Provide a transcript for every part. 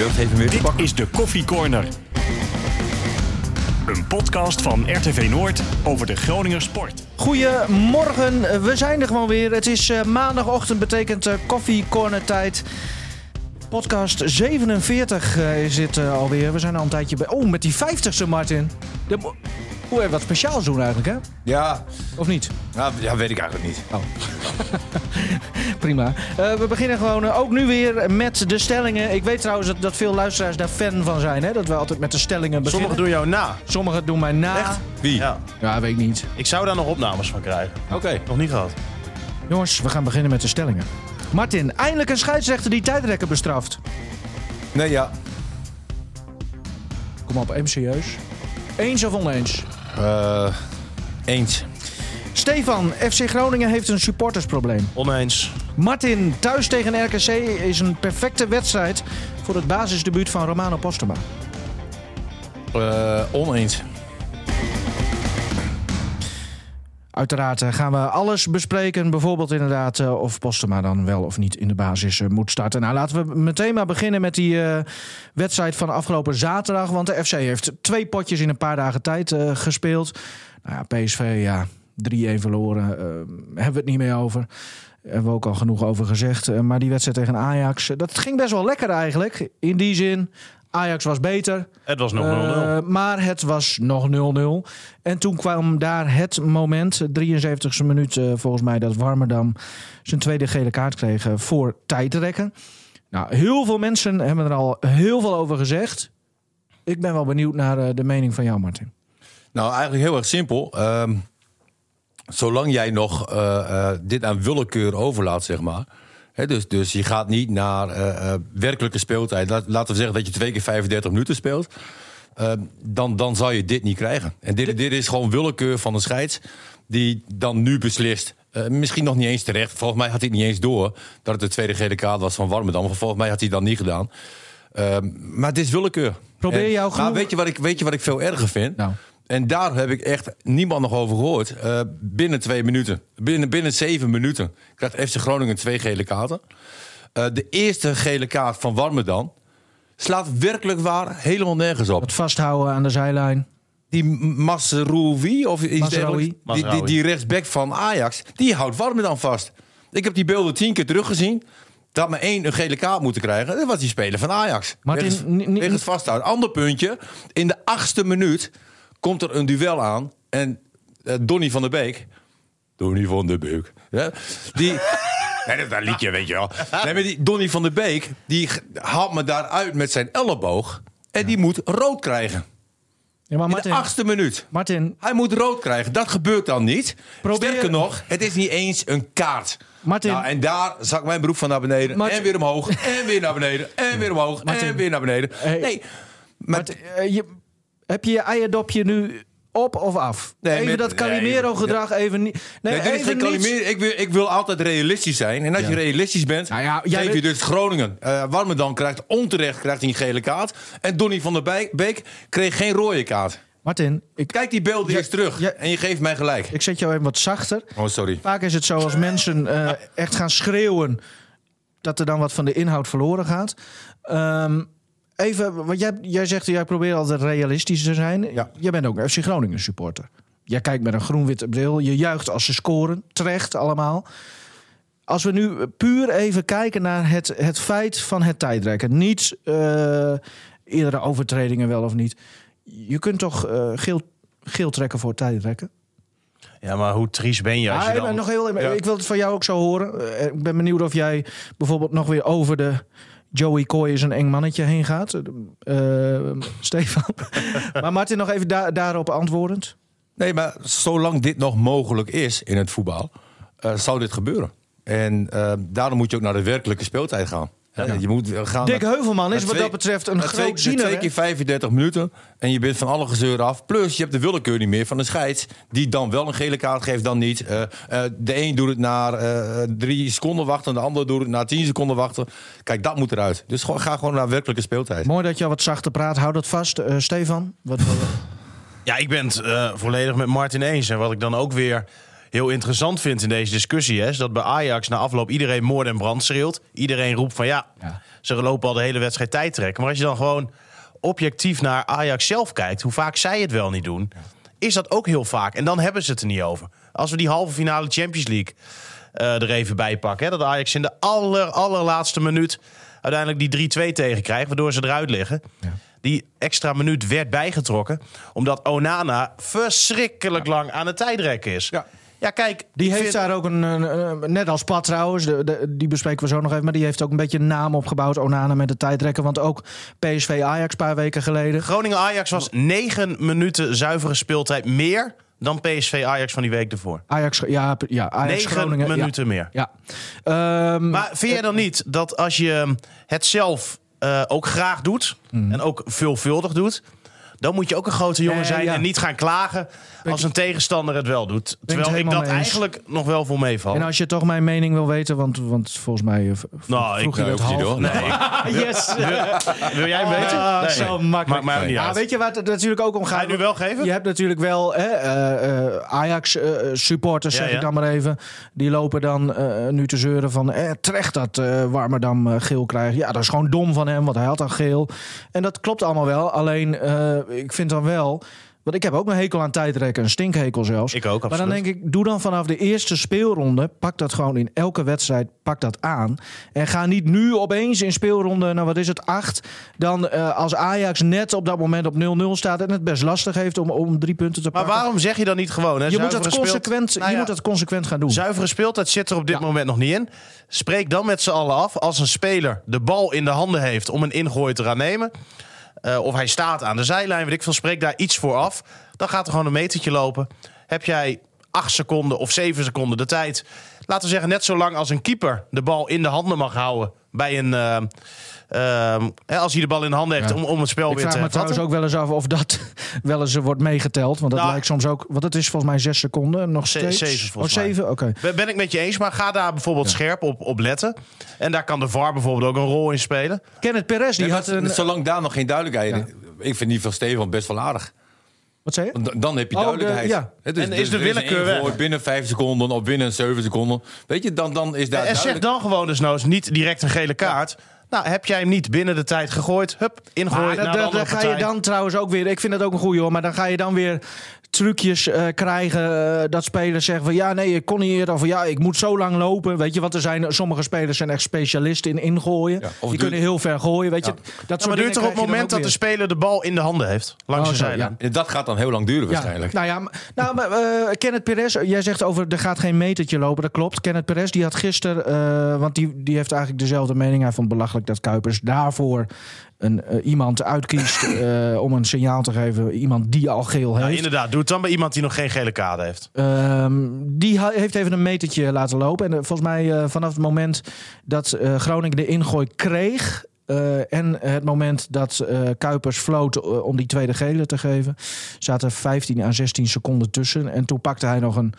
jeugd hem weer te Dit pakken. is de Koffie Corner. Een podcast van RTV Noord over de Groninger sport. Goedemorgen, we zijn er gewoon weer. Het is eh, maandagochtend, betekent eh, koffie corner tijd. Podcast 47 eh, is dit alweer. We zijn al een tijdje bij. Oh, met die 50ste, Martin. De... Hoe even wat speciaals doen eigenlijk, hè? Ja, Of niet? nou, ja, weet ik eigenlijk niet. Prima. Eh, we beginnen gewoon eh, ook nu weer met de stellingen. Ik weet trouwens dat, dat veel luisteraars daar fan van zijn, hè? Dat we altijd met de stellingen beginnen. Sommigen doen jou na. Sommigen doen mij na. Echt? Wie? Ja. Ja, weet ik niet. Ik zou daar nog opnames van krijgen. Oké. Nog niet gehad. Jongens, we gaan beginnen met de stellingen. Martin, eindelijk een scheidsrechter die tijdrekken bestraft. Nee, ja. Kom op, even serieus. Eens of oneens? Eh, eens. Stefan, FC Groningen heeft een supportersprobleem. Oneens. Martin, thuis tegen RKC is een perfecte wedstrijd voor het basisdebuut van Romano Postema. Eh, oneens. Uiteraard eh, gaan we alles bespreken. Bijvoorbeeld inderdaad eh, of Postema dan wel of niet in de basis eh, moet starten. Nou, laten we meteen maar beginnen met die wedstrijd van afgelopen zaterdag. Want de FC heeft twee potjes in een paar dagen tijd gespeeld. Nou ja, PSV, ja, 3-1 verloren. eh, hebben we het niet meer over. Hebben we ook al genoeg over gezegd. Maar die wedstrijd tegen Ajax, dat ging best wel lekker eigenlijk. In die zin, Ajax was beter. Het was nog 0-0. Eh, maar het was nog 0-0. En toen kwam daar het moment, 73e minuut eh, volgens mij, dat Warmerdam zijn tweede gele kaart kreeg eh, voor tijdrekken. Nou, heel veel mensen hebben er al heel veel over gezegd. Ik ben wel benieuwd naar de mening van jou, Martin. Nou, eigenlijk heel erg simpel. Ehm, zolang jij nog eh, eh, dit aan willekeur overlaat, zeg maar. Dus, dus je gaat niet naar eh, eh, werkelijke speeltijd. Laat, laten we zeggen dat je twee keer 35 minuten speelt. Ehm, dan, dan zal je dit niet krijgen. En dit, dit is gewoon willekeur van de scheids. Die dan nu beslist. Eh, misschien nog niet eens terecht. Volgens mij had hij niet eens door dat het de tweede gele kaart was van Warmerdam. Volgens mij had hij dat niet gedaan. Ehm, maar het is willekeur. Probeer En- jou maar genoeg- weet je, wat ik, weet je wat ik veel erger vind? Nou. En daar heb ik echt niemand nog over gehoord. Eh, binnen twee minuten, binnen, binnen zeven minuten, krijgt FC Groningen twee gele kaarten. Eh, de eerste gele kaart van Warmerdam slaat werkelijk waar helemaal nergens op. Het vasthouden aan de zijlijn. Die Masroui, of iets dergelijks, die, die, die rechtsback van Ajax, die houdt Warmerdam vast. Ik heb die beelden tien keer teruggezien. Dat maar één een gele kaart moeten krijgen. Dat was die speler van Ajax. Martin, Wegens- wegens het vasthouden. Ander puntje. In de achtste minuut komt er een duel aan. En eh, Donny van der Beek. Donny van der Beek. Ja, die. Nee, dat, liedje, weet je wel. Nee, maar die Donny van der Beek. Die haalt me daaruit met zijn elleboog. En die moet rood krijgen. Ja, maar In Martin, de achtste minuut. Martin, Hij moet rood krijgen. Dat gebeurt dan niet. Probeer- Sterker nog, het is niet eens een kaart. Martin. Nou, en daar zak mijn broek van naar beneden. Martin. En weer omhoog. En weer naar beneden. En weer omhoog. Martin. En weer naar beneden. Hey. Nee. Maar, Martin, eh, je, heb je je eierdopje nu op of af? Nee, even met- dat Calimero-gedrag even niet... Nee, Nee, even Calimero. ik, wil, ik wil altijd realistisch zijn. En als je realistisch bent, Nou ja, jij geef je dus Groningen. Uh, Warmerdam krijgt onterecht krijgt hij een gele kaart. En Donny van der Beek- kreeg geen rode kaart. Martin, ik, Kijk die beelden Ja, eens terug. ja. En je geeft mij gelijk. ik zet jou even wat zachter. Oh, sorry. Vaak is het zo als mensen eh, echt gaan schreeuwen... dat er dan wat van de inhoud verloren gaat. Ehm, even, want jij, jij zegt, jij probeert altijd realistisch te zijn. Ja. Jij bent ook een FC Groningen supporter. Jij kijkt met een groen-witte bril. Je juicht als ze scoren. Terecht allemaal. Als we nu puur even kijken naar het, het feit van het tijdrekken. Niet eh eerdere overtredingen wel of niet. Je kunt toch eh, geel, geel trekken voor tijdrekken? Ja, maar hoe triest ben je als je Ah, dan... nog heel, Ja. Ik wil het van jou ook zo horen. Eh, Ik ben benieuwd of jij bijvoorbeeld nog weer over de Joey Coy is een eng mannetje heen gaat. Eh, Stefan. maar Martin, nog even da- daarop antwoordend. Nee, maar zolang dit nog mogelijk is in het voetbal, eh, zal dit gebeuren. En eh, daarom moet je ook naar de werkelijke speeltijd gaan. Ja, Je moet gaan Dick Heuvelman is wat twee- dat betreft een naar twee, groot ziener. Twee keer 35 minuten en je bent van alle gezeur af. Plus je hebt de willekeur niet meer van de scheids. Die dan wel een gele kaart geeft, dan niet. Eh, eh, de een doet het na eh, drie seconden wachten. De ander doet het na tien seconden wachten. Kijk, dat moet eruit. Dus ga gewoon naar werkelijke speeltijd. Mooi dat je al wat zachter praat. Hou dat vast. Eh, Stefan? Wat, wil je? Ja, ik ben het eh, volledig met Martin eens. En wat ik dan ook weer heel interessant vind in deze discussie... Hè, is dat bij Ajax na afloop iedereen moord en brand schreeuwt. Iedereen roept van ja, Ja. ze lopen al de hele wedstrijd tijd trekken. Maar als je dan gewoon objectief naar Ajax zelf kijkt... hoe vaak zij het wel niet doen, is dat ook heel vaak. En dan hebben ze het er niet over. Als we die halve finale Champions League eh, er even bij pakken... Hè, dat Ajax in de aller, allerlaatste minuut uiteindelijk die 3-2 tegenkrijgt... waardoor ze eruit liggen... Die extra minuut werd bijgetrokken. Omdat Onana verschrikkelijk lang aan het tijdrekken is. Ja. Ja, kijk. Die heeft vind- daar ook een, net als Pat trouwens, de, de- die bespreken we zo nog even, maar die heeft ook een beetje een naam opgebouwd, Onana met de tijdrekken, want ook PSV Ajax een paar weken geleden. Groningen-Ajax was negen minuten zuivere speeltijd meer dan PSV-Ajax van die week ervoor. Ajax, ja, ja Ajax Negen Groningen. ja. minuten meer. Ja. Ehm, Maar vind jij dan niet dat als je het zelf eh, ook graag doet... en ook veelvuldig doet... dan moet je ook een grote jongen zijn... ja. en niet gaan klagen als een tegenstander het wel doet. Terwijl ik dat eigenlijk nog wel voor meeval. en als je toch mijn mening wil weten, want, want volgens mij eh, Nou, ik- je hoeft niet, half. hoor. Nee. Yes. wil jij weten? Ah, Nee. zo makkelijk. Ja, uit. weet je waar het natuurlijk ook om gaat? Ga je nu wel geven? Je hebt natuurlijk wel hè, eh, eh, Ajax-supporters, Ja, zeg ik dan maar even. Die lopen dan eh, nu te zeuren van... Eh, terecht dat eh Warmerdam eh, geel krijgt. Ja, dat is gewoon dom van hem, want hij had al geel. En dat klopt allemaal wel. Alleen, eh, ik vind dan wel... Want ik heb ook een hekel aan tijdrekken, een stinkhekel zelfs. Ik ook, Maar dan absoluut. denk ik, doe dan vanaf de eerste speelronde... pak dat gewoon in elke wedstrijd, pak dat aan. En ga niet nu opeens in speelronde, nou wat is het, acht... dan eh, als Ajax net op dat moment op 0-0 staat... en het best lastig heeft om, om drie punten te Maar pakken. waarom zeg je dan niet gewoon? Hè? Je moet, dat speelt- consequent, Nou je ja, moet dat consequent gaan doen. Zuivere speeltijd zit er op dit Ja. moment nog niet in. Spreek dan met z'n allen af. Als een speler de bal in de handen heeft om een ingooi te gaan nemen. Eh, of hij staat aan de zijlijn, weet ik veel. Spreek daar iets voor af. Dan gaat er gewoon een metertje lopen. Heb jij acht seconden of zeven seconden de tijd. Laten we zeggen, net zo lang als een keeper de bal in de handen mag houden. Bij een. eh, ehm, hè, als hij de bal in de handen heeft Ja. om, om het spel Ik weer te vraag me trouwens ook wel eens af of dat wel eens wordt meegeteld. Want dat Nou, lijkt soms ook... Want het is volgens mij zes seconden nog Ze- steeds. zeven oh, zeven? Oké. Ben ben ik met je eens, maar ga daar bijvoorbeeld scherp op, op letten. En daar kan de VAR bijvoorbeeld ook een rol in spelen. Kenneth Perez, die Nee, had een... Zolang daar nog geen duidelijkheid... Ik vind die van Steven best wel aardig. Wat zei je? Dan- Dan heb je Oh, de- duidelijkheid. Het En is de er willekeur weg? binnen vijf seconden of binnen zeven seconden. Weet je, dan, dan is daar en zeg duidelijk... dan gewoon dus nou eens niet direct een gele kaart. Nou, heb jij hem niet binnen de tijd gegooid? Hup, ingooien Maar dan ga je dan trouwens ook weer... Ik vind dat ook een goeie hoor. Maar dan ga je dan weer trucjes eh, krijgen eh, dat spelers zeggen van ja nee ik kon niet eerder of ja ik moet zo lang lopen weet je want er zijn sommige spelers zijn echt specialisten in ingooien Ja, of die kunnen heel ver gooien weet je dat Ja, maar duurt toch op het moment dat de speler de bal in de handen heeft? Langs Oh, de zijlijn. Dat gaat dan heel lang duren Ja, waarschijnlijk. nou ja, maar- nou, maar, eh, Kenneth Perez, jij zegt over er gaat geen metertje lopen, dat klopt. Kenneth Perez die had gisteren, eh, want die, die heeft eigenlijk dezelfde mening. Hij vond het dat Kuipers daarvoor een, eh, iemand uitkiest eh, om een signaal te geven. Iemand die al geel Nou, heeft. inderdaad, doe het dan bij iemand die nog geen gele kaart heeft. Ehm, die heeft even een metertje laten lopen. En eh, volgens mij vanaf het moment dat Groningen de ingooi kreeg... en het moment dat Kuipers floot om die tweede gele te geven... zaten 15 à 16 seconden tussen. En toen pakte hij nog een,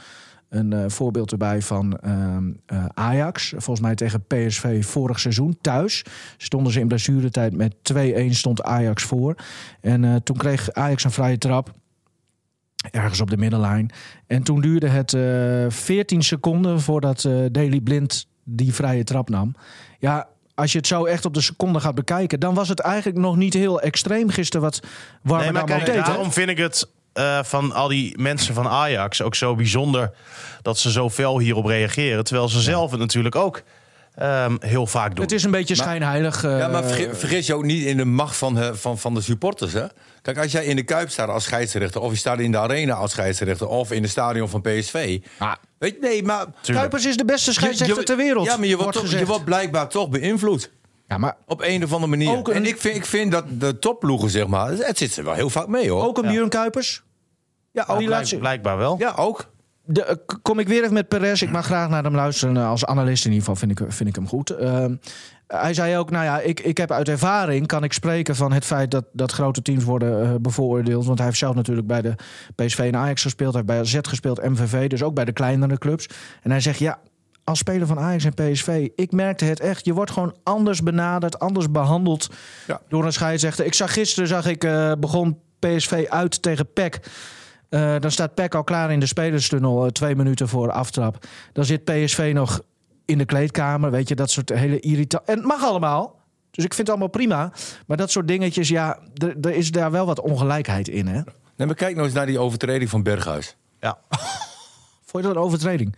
een eh, voorbeeld erbij van ehm, eh, Ajax. Volgens mij tegen PSV vorig seizoen thuis. Stonden ze in blessuretijd met 2-1 stond Ajax voor. En eh, toen kreeg Ajax een vrije trap ergens op de middenlijn. En toen duurde het eh 14 seconden voordat Daily Blind die vrije trap nam. Ja, als je het zo echt op de seconde gaat bekijken, dan was het eigenlijk nog niet heel extreem gisteren wat Nee, maar kijk, deed. hè? daarom vind ik het eh, van al die mensen van Ajax ook zo bijzonder dat ze zo fel hierop reageren. Terwijl ze zelf het natuurlijk ook ehm, heel vaak doen. Het is een beetje schijnheilig. eh, Ja, maar vergis, vergis je ook niet in de macht van, eh, van, van de supporters. Hè? Kijk, als jij in de Kuip staat als scheidsrechter... of je staat in de Arena als scheidsrechter... of in het stadion van PSV... Ah. Weet nee, maar... Kuipers is de beste scheidsrechter Je- je- ter wereld. Ja, maar je wordt, toch, je wordt blijkbaar toch beïnvloed. Ja, maar Op een of andere manier. Ook een- En ik vind, ik vind dat de topploegen, zeg maar... het zit er wel heel vaak mee, hoor. ook een Björn Kuipers. ja, ook, die Blijk- laatste- blijkbaar wel. ja, ook. De, eh, kom ik weer even met Perez. Ik mag graag naar hem luisteren. Eh, Als analist in ieder geval vind ik, vind ik hem goed. Ehm, hij zei ook, nou ja, ik, ik heb uit ervaring... kan ik spreken van het feit dat, dat grote teams worden eh, bevooroordeeld. Want hij heeft zelf natuurlijk bij de PSV en Ajax gespeeld. Hij heeft bij AZ gespeeld, MVV. Dus ook bij de kleinere clubs. En hij zegt, ja, als speler van Ajax en PSV... ik merkte het echt. Je wordt gewoon anders benaderd, anders behandeld... Ja. door een scheidsrechter. Ik zag gisteren, zag ik, eh, begon PSV uit tegen PEC... Eh, dan staat PEC al klaar in de spelerstunnel, eh, twee minuten voor aftrap. Dan zit PSV nog in de kleedkamer, weet je, dat soort hele irritant. En het mag allemaal, dus ik vind het allemaal prima. Maar dat soort dingetjes, ja, er er is daar wel wat ongelijkheid in, hè? Nee, maar kijk nou eens naar die overtreding van Berghuis. Ja. Vond je dat een overtreding?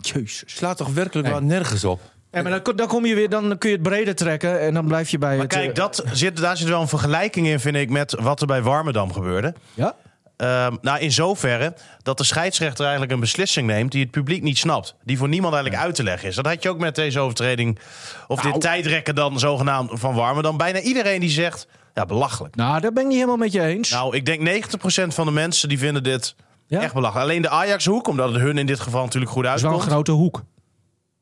Jezus. Slaat toch werkelijk Nee. wel nergens op. Ja, maar dan, dan, kom je weer, dan kun je het breder trekken en dan blijf je bij Maar het... kijk, eh, dat zit, daar zit wel een vergelijking in, vind ik, met wat er bij Warmerdam gebeurde. Ja? Ehm, nou, in zoverre dat de scheidsrechter eigenlijk een beslissing neemt die het publiek niet snapt. Die voor niemand eigenlijk uit te leggen is. Dat had je ook met deze overtreding. Of Nou. dit tijdrekken dan zogenaamd van Warmerdam. Bijna iedereen die zegt, ja, belachelijk. Nou, daar ben ik niet helemaal met je eens. Nou, ik denk 90% van de mensen die vinden dit Ja? echt belachelijk. Alleen de Ajax-hoek, omdat het hun in dit geval natuurlijk goed dat is wel een uitkomt. grote hoek.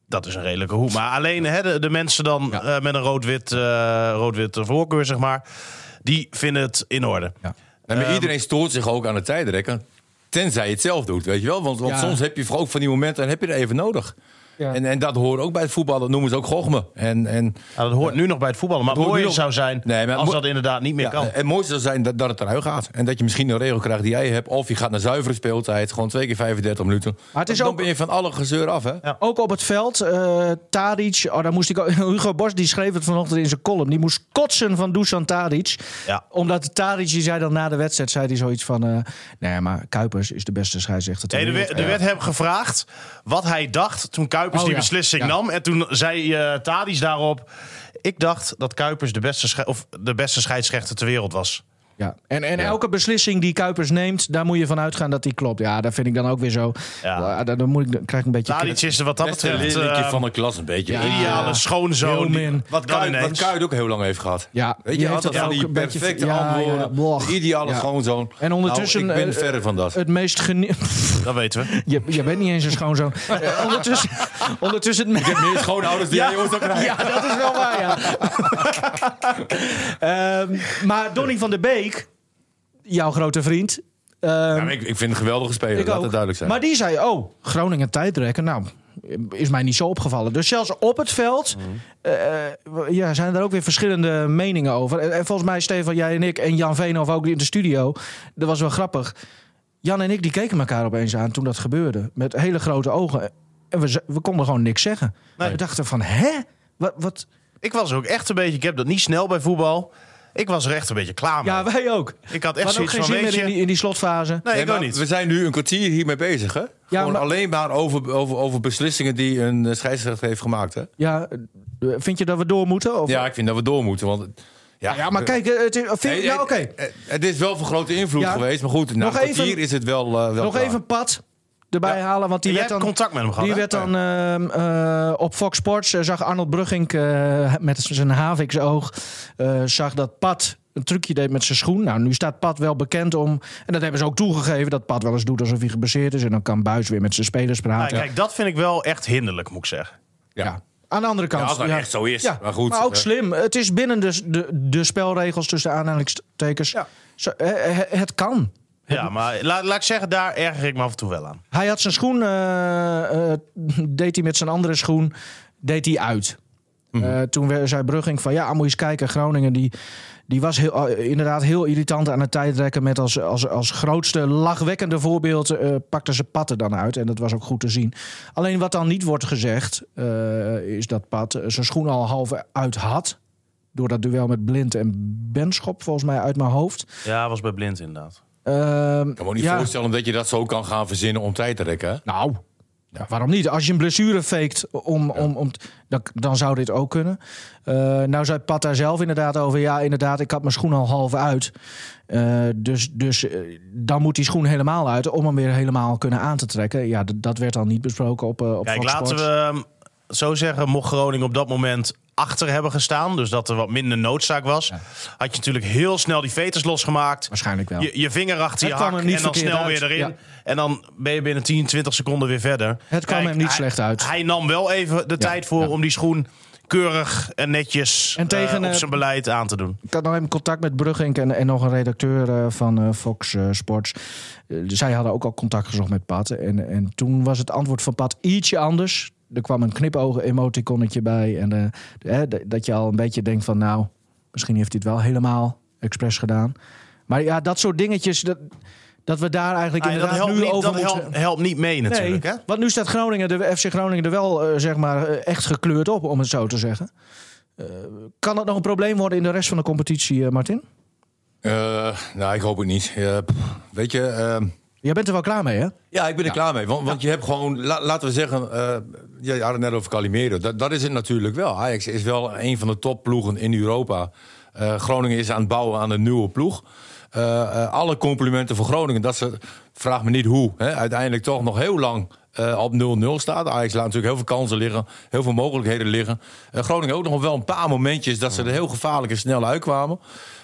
Dat is een redelijke hoek. Maar alleen hè, de, de mensen dan eh, met een rood-wit eh, rood-wit voorkeur, zeg maar. Die vinden het in orde. Ja. Nee, maar iedereen stoort zich ook aan het tijdrekken. Tenzij je het zelf doet, weet je wel. Want, want Ja. soms heb je ook van die momenten en heb je er even nodig. Ja. En, en dat hoort ook bij het voetbal. Dat noemen ze ook gochme. En, en, Nou, dat hoort nu nog bij het voetballen. Maar het hoort mooie nu nog- zou zijn Nee, maar als dat inderdaad niet meer ja, kan. het mooiste zou zijn dat, dat het eruit gaat. En dat je misschien een regel krijgt die jij hebt. Of je gaat naar zuivere speeltijd. Gewoon twee keer 35 minuten. Maar het is dan ook- ben je van alle gezeur af, hè? Ja. Ook op het veld, eh Tadic, oh, daar moest ik ook, Hugo Bos die schreef het vanochtend in zijn column. Die moest kotsen van Dusan Tadic. Ja. Omdat Tadic, die zei dan na de wedstrijd, zei hij zoiets van... eh nee, maar Kuipers is de beste scheidsrechter ter Nee, er werd hem gevraagd wat hij dacht toen Kuipers Oh, die ja. beslissing Ja. nam. En toen zei eh Tadic daarop... Ik dacht dat Kuipers de beste, of de beste scheidsrechter ter wereld was. Ja. En, en elke beslissing die Kuipers neemt, daar moet je van uitgaan dat die klopt. Ja, dat vind ik dan ook weer zo. Ja. Dan, dan moet ik, dan krijg ik een beetje... Tadic is er wat dat betreft eh, van de klas een beetje. Ja. ideale schoonzoon. Die-. Wat Kuit, wat ineens. Kuit ook heel lang heeft gehad. Ja, Weet je, heeft altijd dat van ook die perfecte ja, antwoorden. ja, ideale Ja. schoonzoon. En ondertussen... Nou, ik ben eh, verre van dat. Het meest genie... Dat weten we. Je, je bent niet eens een schoonzoon. Eh, ondertussen, ondertussen het me- Meer schoonouders die jij ooit zou krijgen. Ja, dat is wel waar, ja. Ehm, maar Donny van der Beek, jouw grote vriend... ehm, Ja, ik, ik vind een geweldige speler, ik laat ook. het duidelijk zijn. Maar die zei, oh, Groningen tijdrekken. Nou, is mij niet zo opgevallen. Dus zelfs op het veld Mhm. eh, ja, zijn er ook weer verschillende meningen over. En, en volgens mij, Stefan, jij en ik en Jan Veenhoff ook in de studio. Dat was wel grappig. Jan en ik die keken elkaar opeens aan toen dat gebeurde. Met hele grote ogen. En we, ze- we konden gewoon niks zeggen. Nee. We dachten van, hè? Wat, wat? Ik was ook echt een beetje... Ik heb dat niet snel bij voetbal. Ik was er echt een beetje klaar mee. Ja, wij ook. ik had echt zoiets geen van, zin weet meer in die, in die slotfase. Nee, Nee, ik ook niet. We zijn nu een kwartier hiermee bezig, hè? Gewoon maar- alleen maar over, over, over beslissingen die een eh, scheidsrechter heeft gemaakt, hè? Ja, eh, vind je dat we door moeten? Of? Ja, ik vind dat we door moeten, want... Ja, Ja, maar kijk, eh, het is, vind, nou, oké. het, het is wel van grote invloed Ja. geweest, maar goed, na Nog een even- kwartier is het wel, wel Nog klaar. even Pat erbij halen, want die werd hebt dan... contact met hem gehad, Die hè? werd dan ehm, eh, op Fox Sports, eh, zag Arnold Brugging eh, met zijn haviksoog, eh zag dat Pat een trucje deed met zijn schoen. Nou, nu staat Pat wel bekend om, en dat hebben ze ook toegegeven, dat Pat wel eens doet alsof hij gebaseerd is. En dan kan Buis weer met zijn spelers Nou, praten. kijk, dat vind ik wel echt hinderlijk, moet ik zeggen. Ja. Ja. Aan de andere kant. Ja, als dat echt zo is. Ja, Maar goed, ook eh. slim. Het is binnen de, de, de spelregels tussen aanhalingstekens. Ja. Zo, het kan. Ja, maar laat, laat ik zeggen, daar erger ik me af en toe wel aan. Hij had zijn schoen, eh, eh, deed hij met zijn andere schoen, deed hij uit. Eh, toen zei Brugging van ja, moet je eens kijken, Groningen die, die was heel, inderdaad heel irritant aan het tijdrekken met als, als, als grootste lachwekkende voorbeeld pakte ze Patten dan uit en dat was ook goed te zien. Alleen wat dan niet wordt gezegd is dat Pat zijn schoen al half uit had. Door dat duel met Blind en Benschop, volgens mij uit mijn hoofd. Ja, was bij Blind inderdaad. Ehm, Ik kan me niet ja. voorstellen dat je dat zo kan gaan verzinnen om tijd te rekken? Nou, ja, waarom niet? Als je een blessure faked, om, om, om, dan, dan zou dit ook kunnen. Eh, nou zei Pat daar zelf inderdaad over. Ja, inderdaad, ik had mijn schoen al half uit. Eh, dus dus eh, dan moet die schoen helemaal uit om hem weer helemaal kunnen aan te trekken. Ja, dat werd dan niet besproken op, op Kijk, Fox laten Sports. we ehm, zo zeggen, mocht Groningen op dat moment achter hebben gestaan, dus dat er wat minder noodzaak was, had je natuurlijk heel snel die veters losgemaakt. Waarschijnlijk wel. Je, je vinger achter Het je hak en dan snel uit. weer erin. Ja. En dan ben je binnen 10, 20 seconden weer verder. Het kwam hem niet hij- slecht uit. Hij nam wel even de tijd voor om die schoen keurig en netjes En tegen, eh, op zijn beleid aan te doen. Ik had nog even contact met Brugging en, en nog een redacteur eh, van eh, Fox Sports. Zij hadden ook al contact gezocht met Pat. En, en toen was het antwoord van Pat ietsje anders. Er kwam een knipogen emoticonnetje bij. En eh, de- dat je al een beetje denkt van nou, misschien heeft hij het wel helemaal expres gedaan. Maar ja, dat soort dingetjes, dat, Dat we daar eigenlijk Ah, inderdaad helpt nu niet, over dat moeten... helpt, helpt niet mee natuurlijk. nee, Hè? want nu staat Groningen, de FC Groningen er wel eh, zeg maar, eh, echt gekleurd op, om het zo te zeggen. Eh, kan dat nog een probleem worden in de rest van de competitie, eh, Martin? Eh, nou, ik hoop het niet. Weet je, ehm, Jij bent er wel klaar mee, hè? ja, ik ben er klaar mee. Want, want je hebt gewoon, la- laten we zeggen, eh ja, je had het net over Calimero. Dat, dat is het natuurlijk wel. Ajax is wel een van de topploegen in Europa. Eh, Groningen is aan het bouwen aan een nieuwe ploeg. Eh, eh, alle complimenten voor Groningen. Dat ze, vraag me niet hoe, hè, uiteindelijk toch nog heel lang eh, op 0-0 staat. Ajax laat natuurlijk heel veel kansen liggen, heel veel mogelijkheden liggen. Groningen ook nog wel een paar momentjes dat ze er heel gevaarlijk en snel uitkwamen.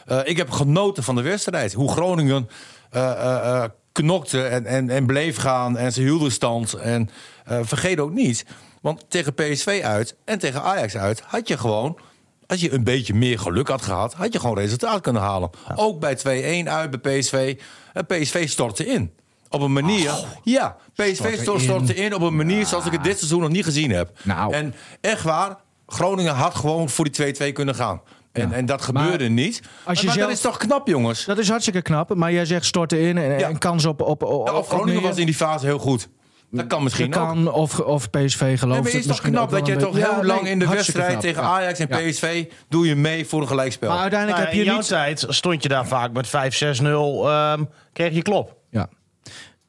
Eh, ik heb genoten van de wedstrijd. Hoe Groningen eh, eh, eh, knokte en, en, en bleef gaan en ze hielden stand. En eh, vergeet ook niet, want tegen PSV uit en tegen Ajax uit had je gewoon... Als je een beetje meer geluk had gehad, had je gewoon resultaat kunnen halen. Ook bij 2-1 uit bij PSV. En PSV stortte in. Op een manier. ja, PSV Stortte in. op een manier zoals ik het dit seizoen nog niet gezien heb. Nou. En echt waar, Groningen had gewoon voor die 2-2 kunnen gaan. En, en dat gebeurde niet. als je maar zelf- dat is toch knap, jongens? Dat is hartstikke knap, maar jij zegt storten in en, Ja. en kans op... op, op, Ja, of Groningen was in die fase heel goed. Dat kan misschien Dat ook. kan, of, of PSV gelooft Nee, maar het het is toch knap ook dat je toch heel Ja, lang nee, in de wedstrijd knap, tegen ja. Ajax en Ja. PSV doe je mee voor een gelijkspel. Maar uiteindelijk Nou, heb in je jouw niet... tijd stond je daar vaak met 5-6-0, ehm, kreeg je klop. Ja.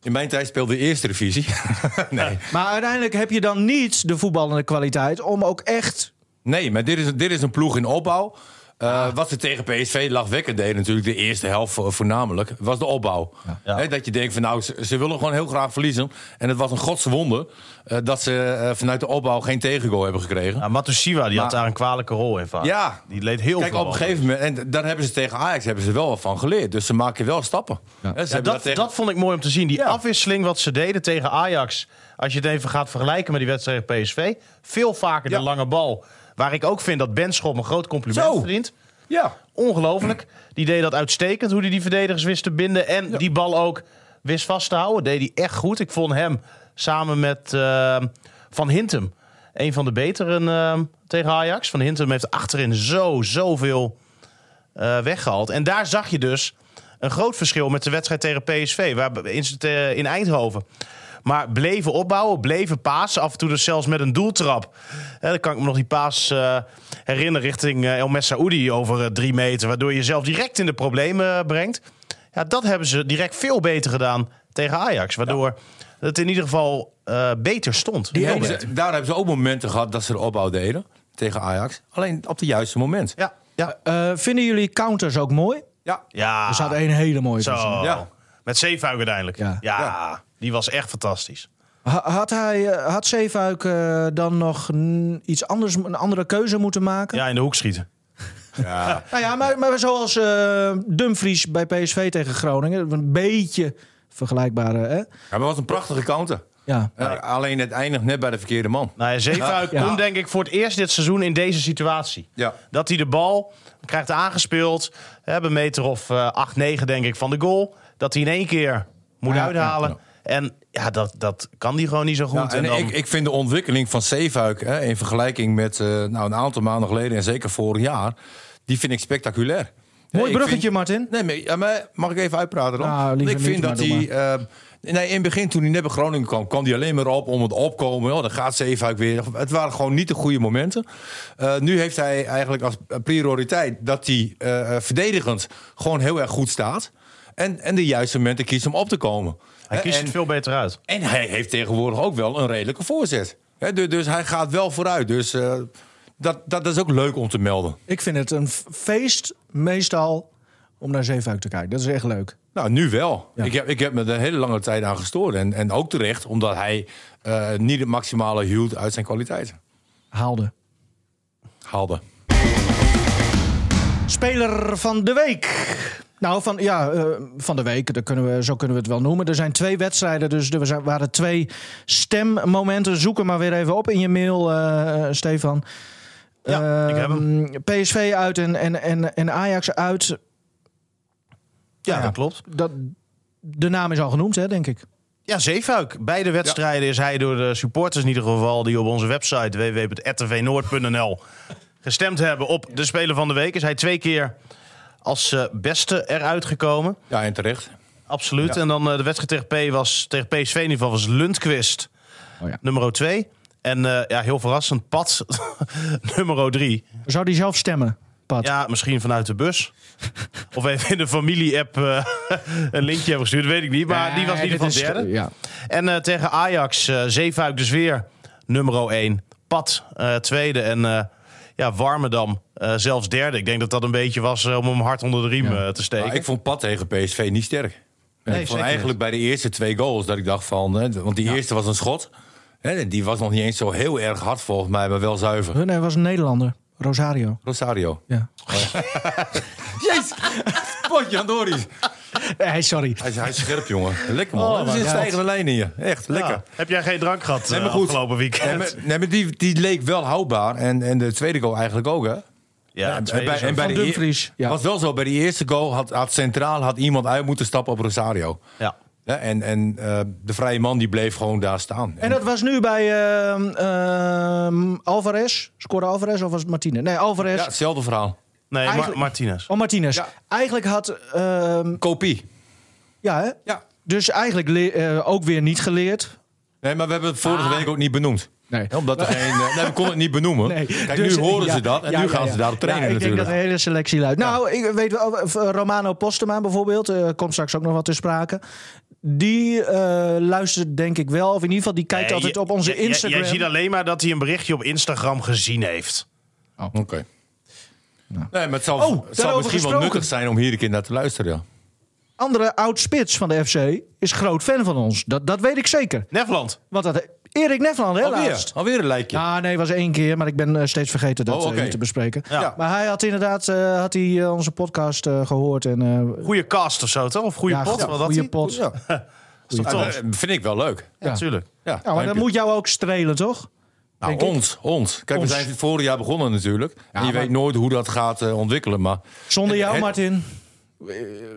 In mijn tijd speelde de eerste divisie. nee. Maar uiteindelijk heb je dan niet de voetballende kwaliteit om ook echt... nee, maar dit is, dit is een ploeg in opbouw. Eh, Ah. Wat ze tegen PSV lachwekkend deden, natuurlijk de eerste helft vo- voornamelijk, was de opbouw. Ja. Hè, dat je denkt van nou, ze, ze willen gewoon heel graag verliezen. En het was een godswonder eh, dat ze eh, vanuit de opbouw geen tegengoal hebben gekregen. Nou, Matusiwa die had daar een kwalijke rol in vaak. Ja. Die leed heel Kijk, veel op een gegeven moment, en daar hebben ze tegen Ajax hebben ze wel wat van geleerd. Dus ze maken wel stappen. Hè, ze Ja, hebben dat, tegen- dat vond ik mooi om te zien. Die Ja. afwisseling wat ze deden tegen Ajax. Als je het even gaat vergelijken met die wedstrijd tegen PSV. Veel vaker Ja. de lange bal. Waar ik ook vind dat Benschop een groot compliment Zo. verdient. Ja. Ongelooflijk. Die deed dat uitstekend. Hoe hij die verdedigers wist te binden. En die bal ook wist vast te houden. Deed hij echt goed. Ik vond hem samen met eh, Van Hintem. Een van de beteren eh, tegen Ajax. Van Hintem heeft achterin zo, zoveel eh weggehaald. En daar zag je dus een groot verschil met de wedstrijd tegen PSV. Waar in, in Eindhoven. Maar bleven opbouwen, bleven pasen. Af en toe dus zelfs met een doeltrap. Hè, dan kan ik me nog die paas eh, herinneren richting eh, El Messaoudi over eh, drie meter. Waardoor je jezelf direct in de problemen eh, brengt. Ja, dat hebben ze direct veel beter gedaan tegen Ajax. Waardoor het in ieder geval eh, beter stond. Die hebben ze- daar hebben ze ook momenten gehad dat ze de opbouw deden tegen Ajax. Alleen op het juiste moment. Ja, ja, Eh, vinden jullie counters ook mooi? Ja. ja. Er staat één hele mooie Zo. Ja. Met Zeefuik uiteindelijk. Ja. Ja. Die was echt fantastisch. Ha- Had, hij, eh, had Zeefuik eh, dan nog iets anders, een andere keuze moeten maken? Ja, in de hoek schieten. Ja. Nou ja, maar, maar zoals eh, Dumfries bij PSV tegen Groningen. Een beetje vergelijkbare, hè? Ja, maar was een prachtige counter. Ja. Alleen het eindigt net bij de verkeerde man. Nou ja, Zeefuik Ja. komt denk ik voor het eerst dit seizoen in deze situatie. Ja. Dat hij de bal krijgt aangespeeld. We hebben een meter of eh 8, 9 denk ik van de goal. Dat hij in één keer moet Ja, uithalen. En ja, dat, dat kan hij gewoon niet zo goed. Ja, en en dan, ik, ik vind de ontwikkeling van Zeefuik hè, in vergelijking met eh, nou, een aantal maanden geleden en zeker vorig jaar, die vind ik spectaculair. Mooi ik bruggetje, vind- Martin. Nee, maar, ja, maar mag ik even uitpraten dan? Nou, ik vind dat hij. eh, nee, in het begin, toen hij net bij Groningen kwam, kwam hij alleen maar op om het opkomen. Oh, dan gaat Zeefuik weer. Het waren gewoon niet de goede momenten. Eh, nu heeft hij eigenlijk als prioriteit dat hij verdedigend gewoon heel erg goed staat. En, en de juiste momenten kiest om op te komen. Hij kiest en- het veel beter uit. en hij heeft tegenwoordig ook wel een redelijke voorzet. Hè, du- dus hij gaat wel vooruit. Dus eh, dat, dat is ook leuk om te melden. Ik vind het een feest meestal om naar Zeefuik te kijken. Dat is echt leuk. Nou, nu wel. Ja. Ik, heb, ik heb me er een hele lange tijd aan gestoord. En, en ook terecht, omdat hij eh, niet het maximale hield uit zijn kwaliteiten. Haalde. Haalde. Speler van de week. Nou, van, ja, eh, van de week, dat kunnen we, zo kunnen we het wel noemen. Er zijn twee wedstrijden, dus er zijn- waren twee stemmomenten. Zoek hem maar weer even op in je mail, eh, Stefan. Ja, ik heb hem. Ehm, PSV uit en, en, en, en Ajax uit. Ja, Ja. dat klopt. Dat, de naam is al genoemd, hè, denk ik. Ja, Zeefuik. Beide wedstrijden is hij door de supporters in ieder geval... die op onze website www.rtvnoord.nl gestemd hebben op de Speler van de Week. Is hij twee keer als beste eruit gekomen. Ja, en terecht. Absoluut. Ja. En dan eh, de wedstrijd tegen, P was, tegen PSV in ieder geval was Lundqvist Oh ja. nummer 2. En eh, ja, heel verrassend, Pat nummer 3. Zou die zelf stemmen, Pat? Ja, misschien vanuit de bus. of even in de familie-app eh, een linkje hebben gestuurd, weet ik niet. Maar die was in ieder geval derde. Ja. En eh, tegen Ajax, eh Zeefuik dus weer nummer 1. Pat eh, tweede en eh, ja, Warmerdam eh, zelfs derde. Ik denk dat dat een beetje was eh, om hem hard onder de riem Ja. eh, te steken. Maar ik vond Pat tegen PSV niet sterk. Nee, ik vond eigenlijk bij de eerste twee goals dat ik dacht van... Hè, want die eerste was een schot. Hè, die was nog niet eens zo heel erg hard volgens mij, maar wel zuiver. Nee, hij was een Nederlander. Rosario. Rosario. Ja. Jezus, potje aan Doris. Nee, sorry. Hij is, hij is scherp, jongen. Lekker man. Oh, er zit stijgende lijn in je. Echt, lekker. Ja. Heb jij geen drank gehad Nee, eh, maar goed. afgelopen weekend? Nee, maar, nee, maar die, die leek wel houdbaar. En, en de tweede goal eigenlijk ook, hè? ja, en, bij, en bij Van de Dumfries, ja. was wel zo, bij die eerste goal had, had centraal had iemand uit moeten stappen op Rosario. ja. Ja, en en eh, de vrije man die bleef gewoon daar staan. En dat was nu bij ehm, ehm, Alvarez. Scoorde Alvarez of was het Martinez? Nee, Alvarez. ja, hetzelfde verhaal. Nee, Eigenlijk- Martinez. Oh, Martinez. Ja. Eigenlijk had... ehm, Kopie. ja, hè? Ja. Dus eigenlijk eh, ook weer niet geleerd. Nee, maar we hebben het vorige Ah. week ook niet benoemd. Nee. Omdat er geen, nee, we konden het niet benoemen. Nee. Kijk, Dus, nu horen ja, ze dat en ja, nu gaan ja. ze daarop trainen ja, ik natuurlijk. denk dat de hele selectie luidt. Nou, ik weet wel, Romano Postema bijvoorbeeld, eh, komt straks ook nog wat te sprake. Die eh, luistert denk ik wel, of in ieder geval die kijkt Nee, altijd je- op onze Instagram. Jij ziet alleen maar dat hij een berichtje op Instagram gezien heeft. Oké. Nee, maar het zal, Oh, het zal misschien wel nuttig zijn om hier een keer naar te luisteren. Ja. Andere oud-spits van de FC is groot fan van ons. Dat, dat weet ik zeker. Nefland. Want dat, Erik Nefland, hè, Alweer, een lijkje. Ja, nee, was één keer, maar ik ben eh, steeds vergeten dat Oh, eh, te bespreken. Ja. Maar hij had inderdaad eh, had hij, eh, onze podcast eh, gehoord. En, eh, Goeie cast of zo, toch? Of goede ja, pot? ja, Wat hij? pot. Dat vind ik wel leuk. Ja, natuurlijk. Ja, Ja, maar dat moet jou ook strelen, toch? Nou, ons, ons. Kijk, Ons. we zijn het vorig jaar begonnen natuurlijk. en je maar- weet nooit hoe dat gaat eh, ontwikkelen. Maar Zonder jou, Het- Martin,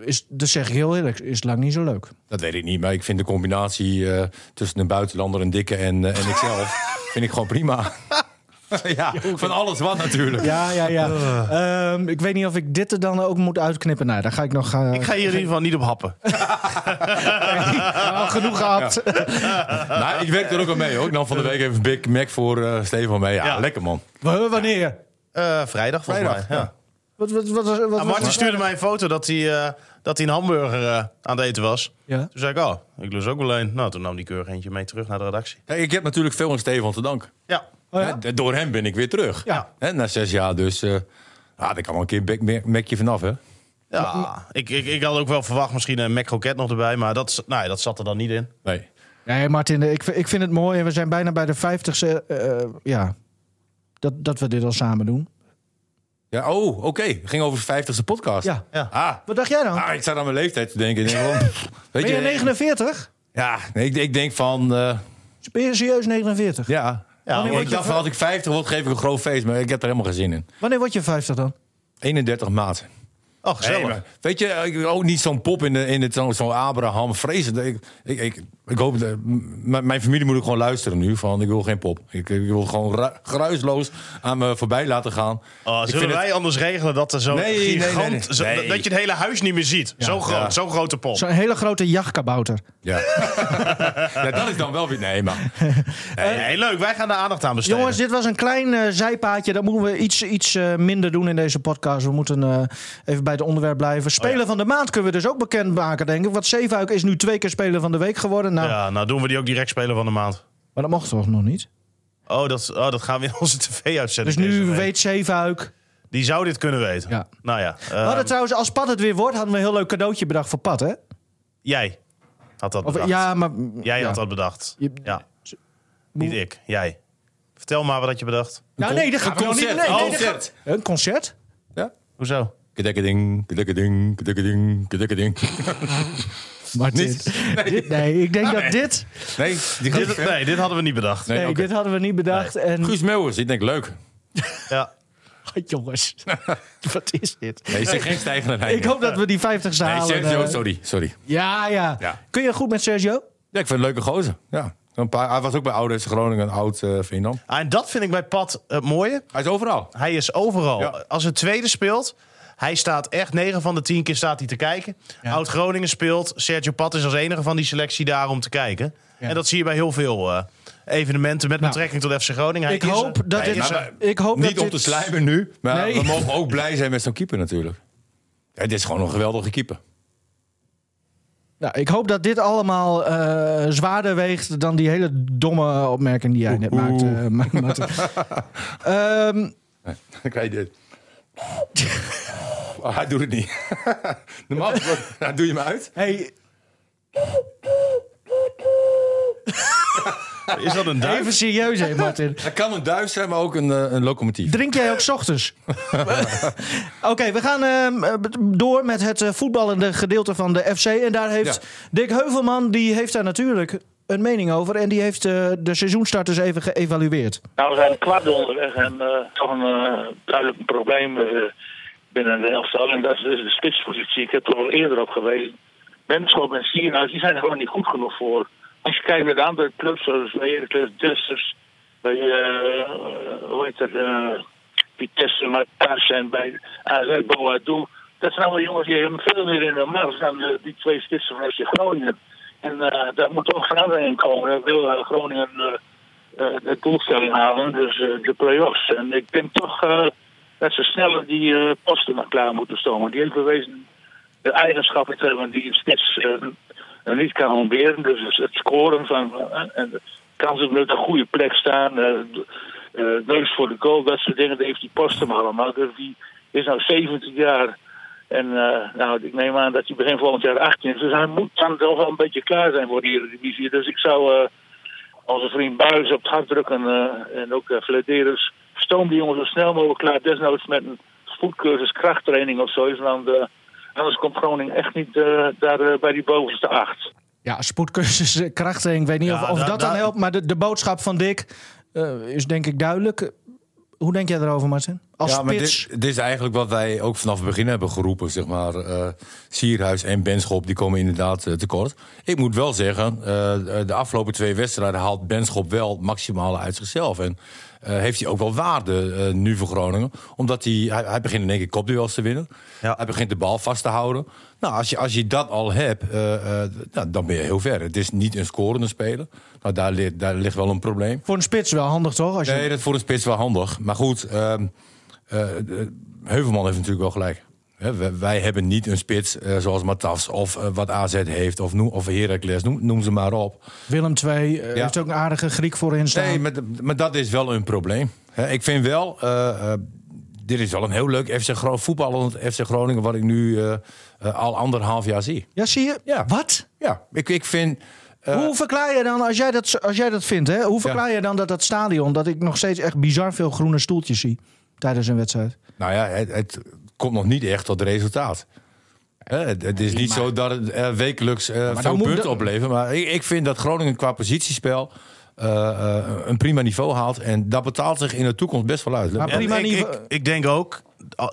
is, dat zeg ik heel eerlijk, is het lang niet zo leuk. dat weet ik niet. Maar ik vind de combinatie eh, tussen een buitenlander, een dikke en, eh, en ikzelf... vind ik gewoon prima. ja, van alles wat natuurlijk. Ja, ja, ja. Ehm, ik weet niet of ik dit er dan ook moet uitknippen. Nou, daar ga ik nog... eh, Ik ga hier in ieder geval niet op happen. al genoeg gehad. Nou, ik werk er ook al mee hoor. Dan van de week even Big Mac voor eh Stefan mee. Ja, Ja. lekker man. W- Wanneer? Eh, vrijdag volgens Vrijdag, mij. Ja. Ja. Wat, wat, wat, wat, wat, Ah, Martin stuurde mij een foto dat hij, eh, dat hij een hamburger eh, aan het eten was. Ja. Toen zei ik, oh, ik lust ook wel een. Nou, toen nam die keurig eentje mee terug naar de redactie. Kijk, ik heb natuurlijk veel aan Stefan te danken. Ja. Oh, ja? Door hem ben ik weer terug. Ja. Hè, na zes jaar dus... eh ah, daar kan wel een keer een Big Macje vanaf hè. Ja, ik, ik, ik had ook wel verwacht misschien een Mac Croquet nog erbij, maar dat, nou, ja, dat zat er dan niet in. Nee. Nee, Martin, ik, ik vind het mooi. En we zijn bijna bij de vijftigste. eh ja, dat, dat we dit al samen doen. Ja, oh, oké. Het ging over de vijftigste podcast. Ja. Ja. Ah, Wat dacht jij dan? ah, ik zat aan mijn leeftijd te denken. Weet ben je 49? Ja, nee, ik, ik denk van... eh, Ben je serieus 49? ja. Ja, ik dacht van als ik 50 word, geef ik een groot feest. Maar ik heb er helemaal geen zin in. Wanneer word je 50 dan? 31 maart. Oh, gezellig. Nee, maar weet je, ik ook niet zo'n pop in, de, in het, zo'n zo Abraham. Vreselijk. Ik, ik, ik, ik hoop, dat, mijn familie moet ook gewoon luisteren nu. Van, ik wil geen pop. Ik, ik wil gewoon ru- geruisloos aan me voorbij laten gaan. Oh, ik zullen wij anders regelen dat er zo Nee, nee, gigant... nee, nee. zo- Nee. dat je het hele huis niet meer ziet. Zo groot, Ja. zo'n grote pop. Zo'n hele grote jachtkabouter. Ja. ja, dat is dan wel weer... Nee, maar... Nee, leuk. Wij gaan de aandacht aan besteden. Jongens, dit was een klein eh, zijpaadje. Dat moeten we iets, iets eh, minder doen in deze podcast. We moeten eh, even bij het onderwerp blijven. Speler van de maand kunnen we dus ook bekendmaken, denk ik. Want Zeefuik is nu twee keer Speler van de Week geworden. Nou, Ja, nou doen we die ook direct spelen van de maand. Maar dat mocht toch nog niet? Oh, dat, oh, dat gaan we in onze tv-uitzending. Dus nu weet Zeefuik. Die zou dit kunnen weten. Ja. Nou ja. We ehm, hadden trouwens, als Pat het weer wordt, hadden we een heel leuk cadeautje bedacht voor Pat, hè? Jij had dat Of, bedacht. ja, maar... Jij ja. had dat bedacht. Je- Ja. Niet ik. Jij. Vertel maar wat had je bedacht. Nou, nee, dat gaan we Een niet. Nee, concert. gaat- Een concert? Ja? Hoezo? Kedekkerding, kedekkerding, kedekkerding, kedekkerding. Martin. Niet? Dit, nee, ik denk dat dit... Nee, die Dit, nee, dit hadden we niet bedacht. Nee, Nee, dit hadden we niet bedacht. En, Guus Meeuwers, ik denk leuk. Ja. jongens, wat is dit? Nee, zeg geen stijgende lijn. Ik hoop dat we die 50 Nee, halen. Sergio, eh. sorry, sorry. Ja, ja, Ja. Kun je goed met Sergio? Ja, ik vind het een leuke gozer. Ja. Een paar, hij was ook bij Ouders Groningen, een oud uh. Ah, En dat vind ik bij Pat het mooie. Hij is overal. Hij is overal. Ja. Als een tweede speelt, Hij staat echt 9 van de 10 keer staat hij te kijken. Oud-Groningen speelt. Sergio Pat is als enige van die selectie daar om te kijken. En dat zie je bij heel veel eh, evenementen met Nou, betrekking tot FC Groningen. Hij Ik is hoop dat dit- Ik hoop Niet dat om dit- te slijmen nu, maar Nee. we mogen ook blij zijn met zo'n keeper natuurlijk. Ja, dit is gewoon een geweldige keeper. Nou, ik hoop dat dit allemaal eh, zwaarder weegt dan die hele domme opmerking die jij net maakte. Dan krijg je dit. Oh, hij doet het niet. Normaal gesproken- nou, doe je hem uit. hey, Is dat een duif? even serieus, hè, Martin. Het kan een duif zijn, maar ook een, eh, een locomotief. Drink jij ook 's ochtends? Oké, we gaan ehm, door met het eh, voetballende gedeelte van de FC. En daar heeft Ja. Dick Heuvelman, die heeft daar natuurlijk een mening over. En die heeft eh, de seizoenstarters even geëvalueerd. Nou, we zijn kwart onderweg en eh, toch een eh, duidelijk probleem eh, binnen de elftal. En dat is dus de spitspositie. Ik heb er al eerder op gewezen. Benschop en Sierhuis, die zijn er gewoon niet goed genoeg voor. Als je kijkt naar de andere clubs, zoals bij Heracles, Dusters, bij, eh, hoe heet dat, eh, Vitesse, en bij AZ Boadu. Dat zijn allemaal jongens die hebben veel meer in de mars dan eh, die twee spitsen van FC Groningen. En daar moet ook verandering in komen. Dat wil Groningen de doelstelling halen, dus de play-offs. En ik denk toch dat ze sneller die eh, posten maar klaar moeten stomen. Die heeft bewezen de eigenschappen te hebben die een spits eh, eh, niet kan ontberen. Dus het- het scoren van en de kans op een goede plek staan, neus voor de goal, dat soort dingen, dat heeft die posten maar allemaal. Dus die is nou 70 jaar. En nou, ik neem aan dat hij begin volgend jaar 18 is. Dus hij moet dan toch wel een beetje klaar zijn voor de Eredivisie. Dus ik zou onze vriend Buis op het hart drukken en ook uh. Stoom die jongens zo snel mogelijk klaar. Desnoods met een spoedcursus krachttraining of zoiets. Want eh, anders komt Groningen echt niet eh, daar eh, bij die bovenste acht. Ja, spoedcursus krachttraining. Ik weet niet Ja, of, of da- dat dan da- helpt. Maar de, de boodschap van Dick eh, is denk ik duidelijk. Hoe denk jij erover, Martin? Als ja, maar dit, dit is eigenlijk wat wij ook vanaf het begin hebben geroepen. Zeg maar. Eh, Sierhuis en Benschop die komen inderdaad eh, tekort. Ik moet wel zeggen, eh, de afgelopen twee wedstrijden haalt Benschop wel het maximale uit zichzelf. En eh, heeft hij ook wel waarde eh, nu voor Groningen. Omdat hij, hij, hij begint in één keer kopduels te winnen. Ja. Hij begint de bal vast te houden. Nou, als je, als je dat al hebt, eh, eh, nou, dan ben je heel ver. Het is niet een scorende speler. Nou, daar, ligt, daar ligt wel een probleem. Voor een spits wel handig, toch? Als je... Nee, dat is voor een spits wel handig. Maar goed, ehm, eh, Heuvelman heeft natuurlijk wel gelijk. Wij, hebben niet een spits eh, zoals Matas of eh, wat AZ heeft of, noem, of Heracles, noem, noem ze maar op. Willem II eh, Ja. heeft ook een aardige Griek voorin staan. Nee, maar, maar dat is wel een probleem. Ik vind wel, eh, eh, dit is wel een heel leuk FC Gro voetballend FC Groningen... wat ik nu eh, eh, al anderhalf jaar zie. Ja, zie je? Ja. Wat? Ja, ik, ik vind... eh, hoe verklaar je dan, als jij dat, als jij dat vindt, hè, hoe verklaar je dan dat dat stadion, dat ik nog steeds echt bizar veel groene stoeltjes zie tijdens een wedstrijd? Nou ja, het, het komt nog niet echt tot resultaat. Hè, het, het is niet zo dat het eh, wekelijks eh, dan veel moet punten de- oplevert. Maar ik, ik vind dat Groningen qua positiespel eh, eh, een prima niveau haalt. En dat betaalt zich in de toekomst best wel uit. Maar prima ik, niveau- ik, ik denk ook,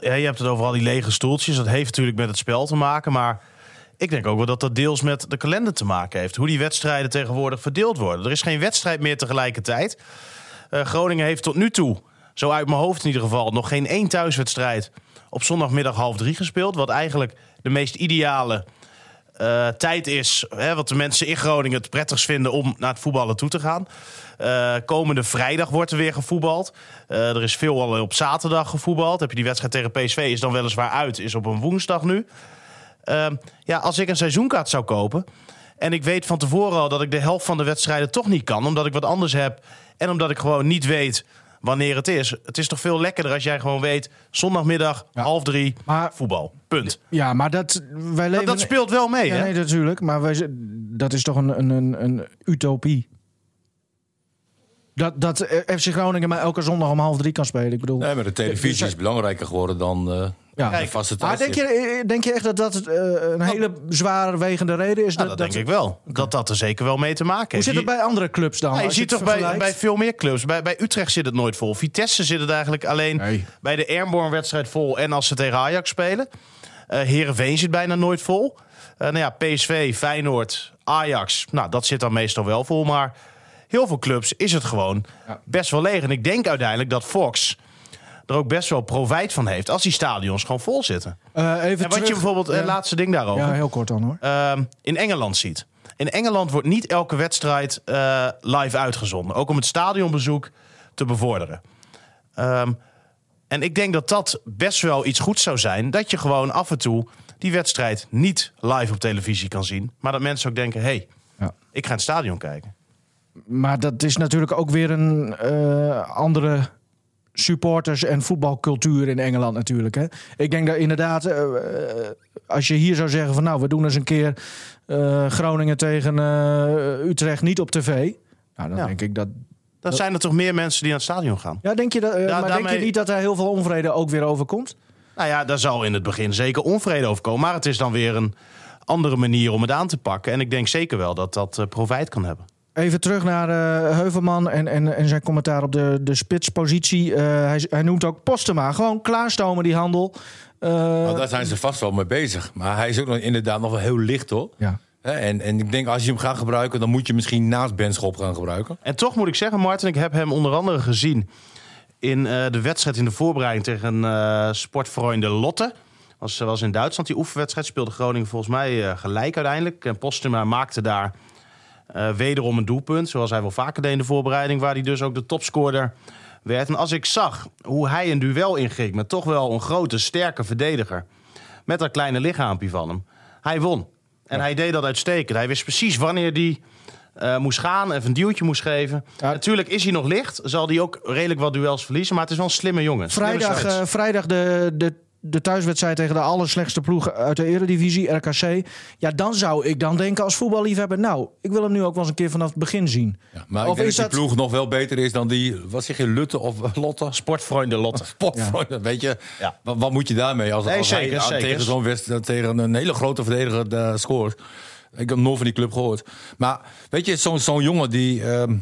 je hebt het over al die lege stoeltjes. Dat heeft natuurlijk met het spel te maken. Maar ik denk ook wel dat dat deels met de kalender te maken heeft. Hoe die wedstrijden tegenwoordig verdeeld worden. Er is geen wedstrijd meer tegelijkertijd. Eh, Groningen heeft tot nu toe, zo uit mijn hoofd in ieder geval, nog geen één thuiswedstrijd op zondagmiddag half drie gespeeld. Wat eigenlijk de meest ideale eh, tijd is, hè, wat de mensen in Groningen het prettigst vinden om naar het voetballen toe te gaan. Eh, komende vrijdag wordt er weer gevoetbald. Eh, er is veel al op zaterdag gevoetbald. Heb je die wedstrijd tegen PSV is dan weliswaar uit, is op een woensdag nu. Ehm, ja, als ik een seizoenkaart zou kopen en ik weet van tevoren al dat ik de helft van de wedstrijden toch niet kan, omdat ik wat anders heb en omdat ik gewoon niet weet wanneer het is. Het is toch veel lekkerder als jij gewoon weet, zondagmiddag half drie, Maar- voetbal. Punt. Ja, maar dat, wij Maar leven... dat speelt wel mee, Ja, hè? nee, natuurlijk. Maar wij, dat is toch een, een, een, een utopie. Dat, dat eh, FC Groningen maar elke zondag om half drie kan spelen. Ik bedoel, Nee, maar de televisie is belangrijker geworden dan eh ja. de vaste Maar denk je, eh, denk je echt dat dat eh, een hele zwaar wegende reden is? Nou, dat, denk ik wel. Dat dat er zeker wel mee te maken Hoe heeft. zit het bij andere clubs dan? Ja, je Als ziet het toch bij, vergelijkt? bij veel meer clubs. Bij, bij Utrecht zit het nooit vol. Vitesse zit het eigenlijk alleen Nee. bij de Airborne-wedstrijd vol. En als ze tegen Ajax spelen. Eh Heerenveen zit bijna nooit vol. Eh nou ja, PSV, Feyenoord, Ajax. Nou, dat zit dan meestal wel vol. Maar heel veel clubs is het gewoon best wel leeg. En ik denk uiteindelijk dat Fox er ook best wel profijt van heeft als die stadions gewoon vol zitten. Eh, even En wat terug- je bijvoorbeeld, eh, Ja. laatste ding daarover, Ja, heel kort dan hoor. ehm, in Engeland ziet. In Engeland wordt niet elke wedstrijd eh, live uitgezonden. Ook om het stadionbezoek te bevorderen. Ehm, en ik denk dat dat best wel iets goeds zou zijn. Dat je gewoon af en toe die wedstrijd niet live op televisie kan zien. Maar dat mensen ook denken, hé, hey, Ja. ik ga in het stadion kijken. Maar dat is natuurlijk ook weer een eh, andere supporters- en voetbalcultuur in Engeland natuurlijk. Hè? Ik denk dat inderdaad, eh, eh, als je hier zou zeggen van nou, we doen eens een keer eh, Groningen tegen Utrecht niet op tv. Nou, dan Ja. denk ik dat... Dan zijn er toch meer mensen die naar het stadion gaan. Ja, denk je dat, maar denk je niet dat er heel veel onvrede ook weer overkomt? Nou ja, daar zal in het begin zeker onvrede over komen. Maar het is dan weer een andere manier om het aan te pakken. En ik denk zeker wel dat dat profijt kan hebben. Even terug naar eh, Heuvelman en, en, en zijn commentaar op de, de spitspositie. Eh, hij, hij noemt ook Postema. Gewoon klaarstomen die handel. Eh, Nou, daar zijn ze vast wel mee bezig. Maar hij is ook nog, inderdaad nog wel heel licht, hoor. ja. Hè, En, en ik denk als je hem gaat gebruiken, dan moet je misschien naast Benschop gaan gebruiken. En toch moet ik zeggen, Martin, ik heb hem onder andere gezien in eh, de wedstrijd in de voorbereiding tegen eh Sportfreunde Lotte. Was, was in Duitsland die oefenwedstrijd. Speelde Groningen volgens mij eh, gelijk uiteindelijk. En Postuma maakte daar eh, wederom een doelpunt. Zoals hij wel vaker deed in de voorbereiding. Waar hij dus ook de topscorer werd. En als ik zag hoe hij een duel inging met toch wel een grote, sterke verdediger. Met dat kleine lichaampje van hem. Hij won. En hij deed dat uitstekend. Hij wist precies wanneer hij eh, moest gaan, even een duwtje moest geven. Ja. Natuurlijk is hij nog licht. Zal hij ook redelijk wat duels verliezen. Maar het is wel een slimme jongen. Vrijdag, eh, vrijdag de, de, de thuiswedstrijd tegen de allerslechtste ploeg uit de Eredivisie, RKC. Ja, dan zou ik dan denken als voetballiefhebber... nou, ik wil hem nu ook wel eens een keer vanaf het begin zien. Ja, maar Of ik denk is dat die dat- ploeg nog wel beter is dan die, wat zeg je, Lutte of Lotte? Sportfreunde Lotte. Sportfreunde, weet je. Ja. Wat, wat moet je daarmee als, Nee, als zeker, hij zeker. tegen zo'n wedstrijd, tegen een hele grote verdediger eh, scoort? Ik heb nog van die club gehoord. Maar weet je, zo'n zo'n jongen die, ehm,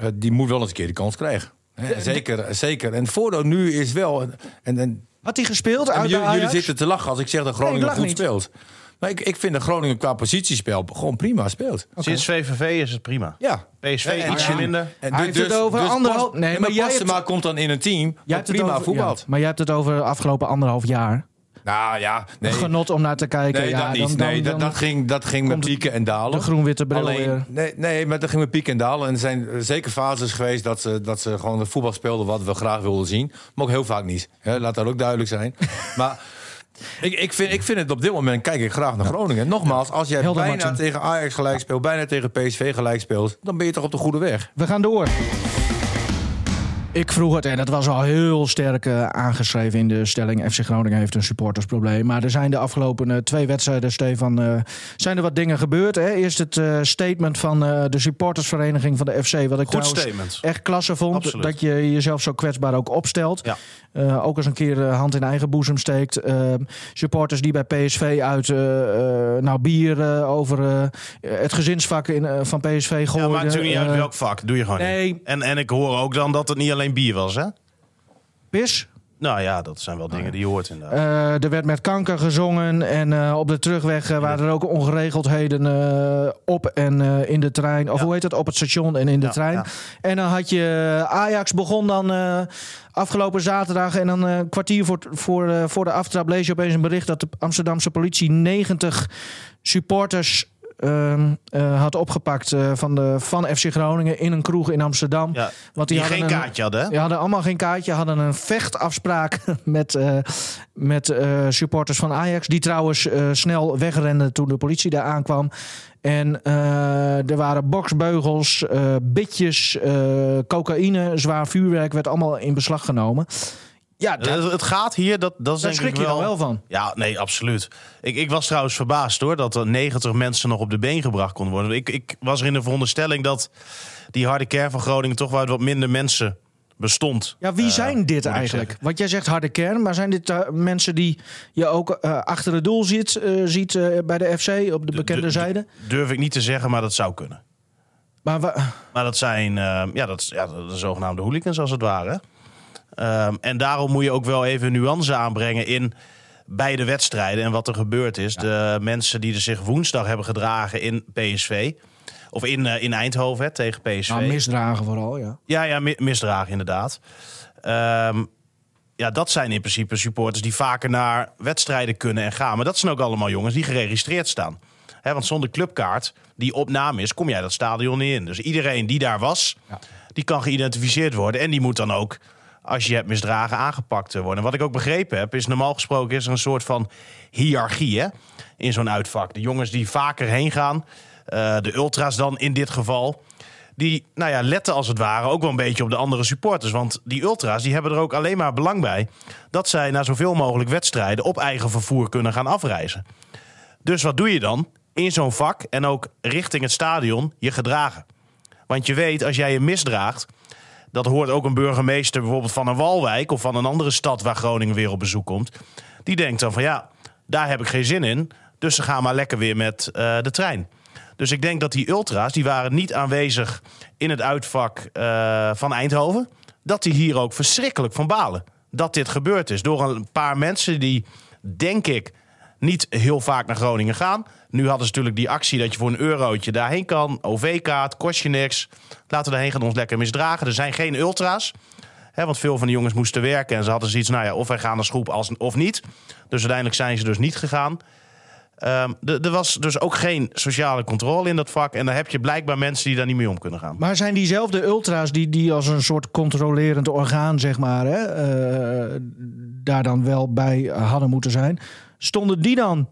eh, die moet wel eens een keer de kans krijgen. Hè, zeker, zeker. En het voordeel nu is wel... En, en, Had hij gespeeld uit jullie, zitten te lachen als ik zeg dat Groningen goed niet. speelt. Maar ik, ik vind dat Groningen qua positiespel gewoon prima speelt. Sinds VVV is het prima. Ja. PSV En- ietsje minder. En Hij heeft het over anderhalf- Pas- nee, maar maar hebt- komt dan in een team Jij dat hebt het prima over- voetbalt. ja, maar jij hebt het over de afgelopen anderhalf jaar. Nou ja, nee. Genot om naar te kijken. Nee, ja, dat niet. dan- dan- nee, dat, dan dat ging, dat ging met pieken en dalen. de groen-witte bril Alleen, weer. nee, nee, maar dat ging met pieken en dalen. En er zijn eh, zeker fases geweest dat ze, dat ze gewoon de voetbal speelden wat we graag wilden zien. Maar ook heel vaak niet. Hè, laat dat ook duidelijk zijn. maar ik, ik, vind, ik vind het op dit moment, kijk ik graag naar Groningen. Nogmaals, als jij Helder, bijna Martin. tegen Ajax gelijk speelt, bijna tegen PSV gelijk speelt, dan ben je toch op de goede weg. We gaan door. Ik vroeg het, en dat was al heel sterk eh, aangeschreven in de stelling. FC Groningen heeft een supportersprobleem. Maar er zijn de afgelopen eh, twee wedstrijden, Stefan, eh, zijn er wat dingen gebeurd. Hè? Eerst het statement van de supportersvereniging van de FC. Wat ik Goed trouwens statement. echt klasse vond. Absoluut. Dat je jezelf zo kwetsbaar ook opstelt. Ja. Eh, ook eens een keer eh, hand in eigen boezem steekt. Eh, supporters die bij PSV uit nou, bier over het gezinsvak in, van PSV gooien. Ja, maakt natuurlijk niet uit welk vak. Doe je gewoon nee. niet. En, en ik hoor ook dan dat het niet alleen bier was, hè? Pis. Nou ja, dat zijn wel dingen die je hoort inderdaad. Eh, er werd met kanker gezongen en eh, op de terugweg eh, waren er ook ongeregeldheden op en in de trein. Of Ja. hoe heet het? Op het station en in de Ja, trein. ja. En dan had je Ajax begon dan afgelopen zaterdag en dan een kwartier voor, voor, voor de aftrap lees je opeens een bericht dat de Amsterdamse politie 90 supporters had opgepakt eh, van, de, van FC Groningen in een kroeg in Amsterdam. Ja, Want die, hadden geen een- kaartje hadden, hè? die hadden allemaal geen kaartje, hadden een vechtafspraak met, eh, met eh, supporters van Ajax. Die trouwens eh, snel wegrenden toen de politie daar aankwam. En eh, er waren boksbeugels, eh bitjes, eh, cocaïne, zwaar vuurwerk werd allemaal in beslag genomen. Ja, Het, het gaat hier, dat, dat is daar schrik ik je wel... dan wel van. Ja, nee, absoluut. Ik, ik was trouwens verbaasd hoor, dat er 90 mensen nog op de been gebracht konden worden. Ik, ik was er in de veronderstelling dat die harde kern van Groningen toch wel uit wat minder mensen bestond. Ja, wie Eh, zijn dit eigenlijk? Want jij zegt harde kern, maar zijn dit eh, mensen die je ook eh, achter het doel ziet, eh, ziet bij de FC op de bekende de- zijde? Durf ik niet te zeggen, maar dat zou kunnen. Maar Maar dat zijn ja, dat, is- ja, de zogenaamde hooligans als het ware. Ehm, en daarom moet je ook wel even nuance aanbrengen in beide wedstrijden en wat er gebeurd is. De mensen die er zich woensdag hebben gedragen in PSV. Of in, eh, in Eindhoven hè, tegen PSV. nou, misdragen vooral, ja. Ja, ja, mi- misdragen inderdaad. Ehm, ja, dat zijn in principe supporters die vaker naar wedstrijden kunnen en gaan. Maar dat zijn ook allemaal jongens die geregistreerd staan. Want zonder clubkaart die op naam is, kom jij dat stadion niet in. Dus iedereen die daar was, die kan geïdentificeerd worden. En die moet dan ook, als je hebt misdragen, aangepakt worden. En wat ik ook begrepen heb, is normaal gesproken is er een soort van hiërarchie in zo'n uitvak. De jongens die vaker heen gaan, eh, de ultras dan in dit geval die nou ja, letten als het ware ook wel een beetje op de andere supporters. Want die ultras die hebben er ook alleen maar belang bij dat zij naar zoveel mogelijk wedstrijden op eigen vervoer kunnen gaan afreizen. Dus wat doe je dan? In zo'n vak en ook richting het stadion je gedragen. Want je weet, als jij je misdraagt, dat hoort ook een burgemeester bijvoorbeeld van een Walwijk of van een andere stad waar Groningen weer op bezoek komt. Die denkt dan van ja, daar heb ik geen zin in. Dus ze gaan maar lekker weer met uh, de trein. Dus ik denk dat die ultra's, die waren niet aanwezig in het uitvak uh, van Eindhoven. Dat die hier ook verschrikkelijk van balen. Dat dit gebeurd is. Door een paar mensen die, denk ik, niet heel vaak naar Groningen gaan. Nu hadden ze natuurlijk die actie dat je voor een eurotje daarheen kan. OV-kaart, kost je niks. Laten we erheen gaan ons lekker misdragen. Er zijn geen ultra's. Want veel van de jongens moesten werken. En ze hadden zoiets, nou ja, of wij gaan als groep als, of niet. Dus uiteindelijk zijn ze dus niet gegaan. Um, er was dus ook geen sociale controle in dat vak. En dan heb je blijkbaar mensen die daar niet mee om kunnen gaan. Maar zijn diezelfde ultra's die, die als een soort controlerend orgaan, zeg maar, hè, uh, daar dan wel bij hadden moeten zijn, stonden die dan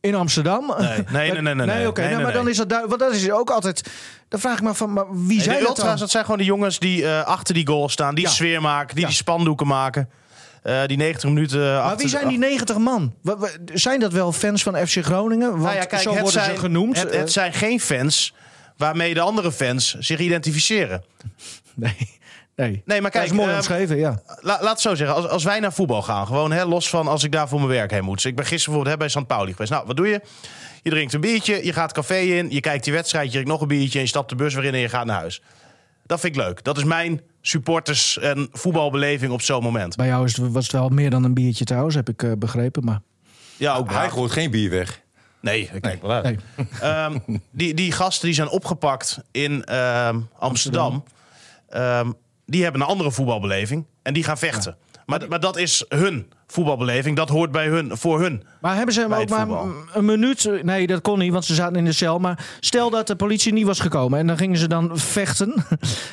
in Amsterdam? Nee, nee, nee. nee, nee, nee oké. nee, nou, maar dan is dat duidelijk. Want dat is ook altijd. Dan vraag ik me van, maar wie zijn de dat? Dat zijn gewoon de jongens die uh, achter die goal staan, die Ja. sfeer maken, die Ja. die spandoeken maken. Uh, die 90 minuten. Maar achter wie zijn die 90 man? Zijn dat wel fans van FC Groningen? Want Nou ja, kijk, zo worden zijn, ze genoemd. Het, Eh, het zijn geen fans waarmee de andere fans zich identificeren. nee, nee. Nee, maar kijk, dat is mooi omschreven, ja. La, laat het zo zeggen. Als, als wij naar voetbal gaan, gewoon hè, los van als ik daar voor mijn werk heen moet. Dus ik ben gisteren bijvoorbeeld hè, bij St. Pauli geweest. Nou, wat doe je? Je drinkt een biertje, je gaat het café in, je kijkt die wedstrijd, je drinkt nog een biertje en je stapt de bus weer in en je gaat naar huis. Dat vind ik leuk. Dat is mijn supporters- en voetbalbeleving op zo'n moment. Bij jou is het, was het wel meer dan een biertje trouwens, heb ik eh, begrepen. Maar Ja, ook Hij gooit geen bier weg. Nee, ik kijk wel uit. nee. Ehm, die, die gasten die zijn opgepakt in ehm, Amsterdam, ehm, die hebben een andere voetbalbeleving en die gaan vechten. Maar, maar dat is hun voetbalbeleving. Dat hoort bij hun, voor hun. Maar hebben ze hem ook maar een minuut... Nee, dat kon niet, want ze zaten in de cel. Maar stel dat de politie niet was gekomen en dan gingen ze dan vechten.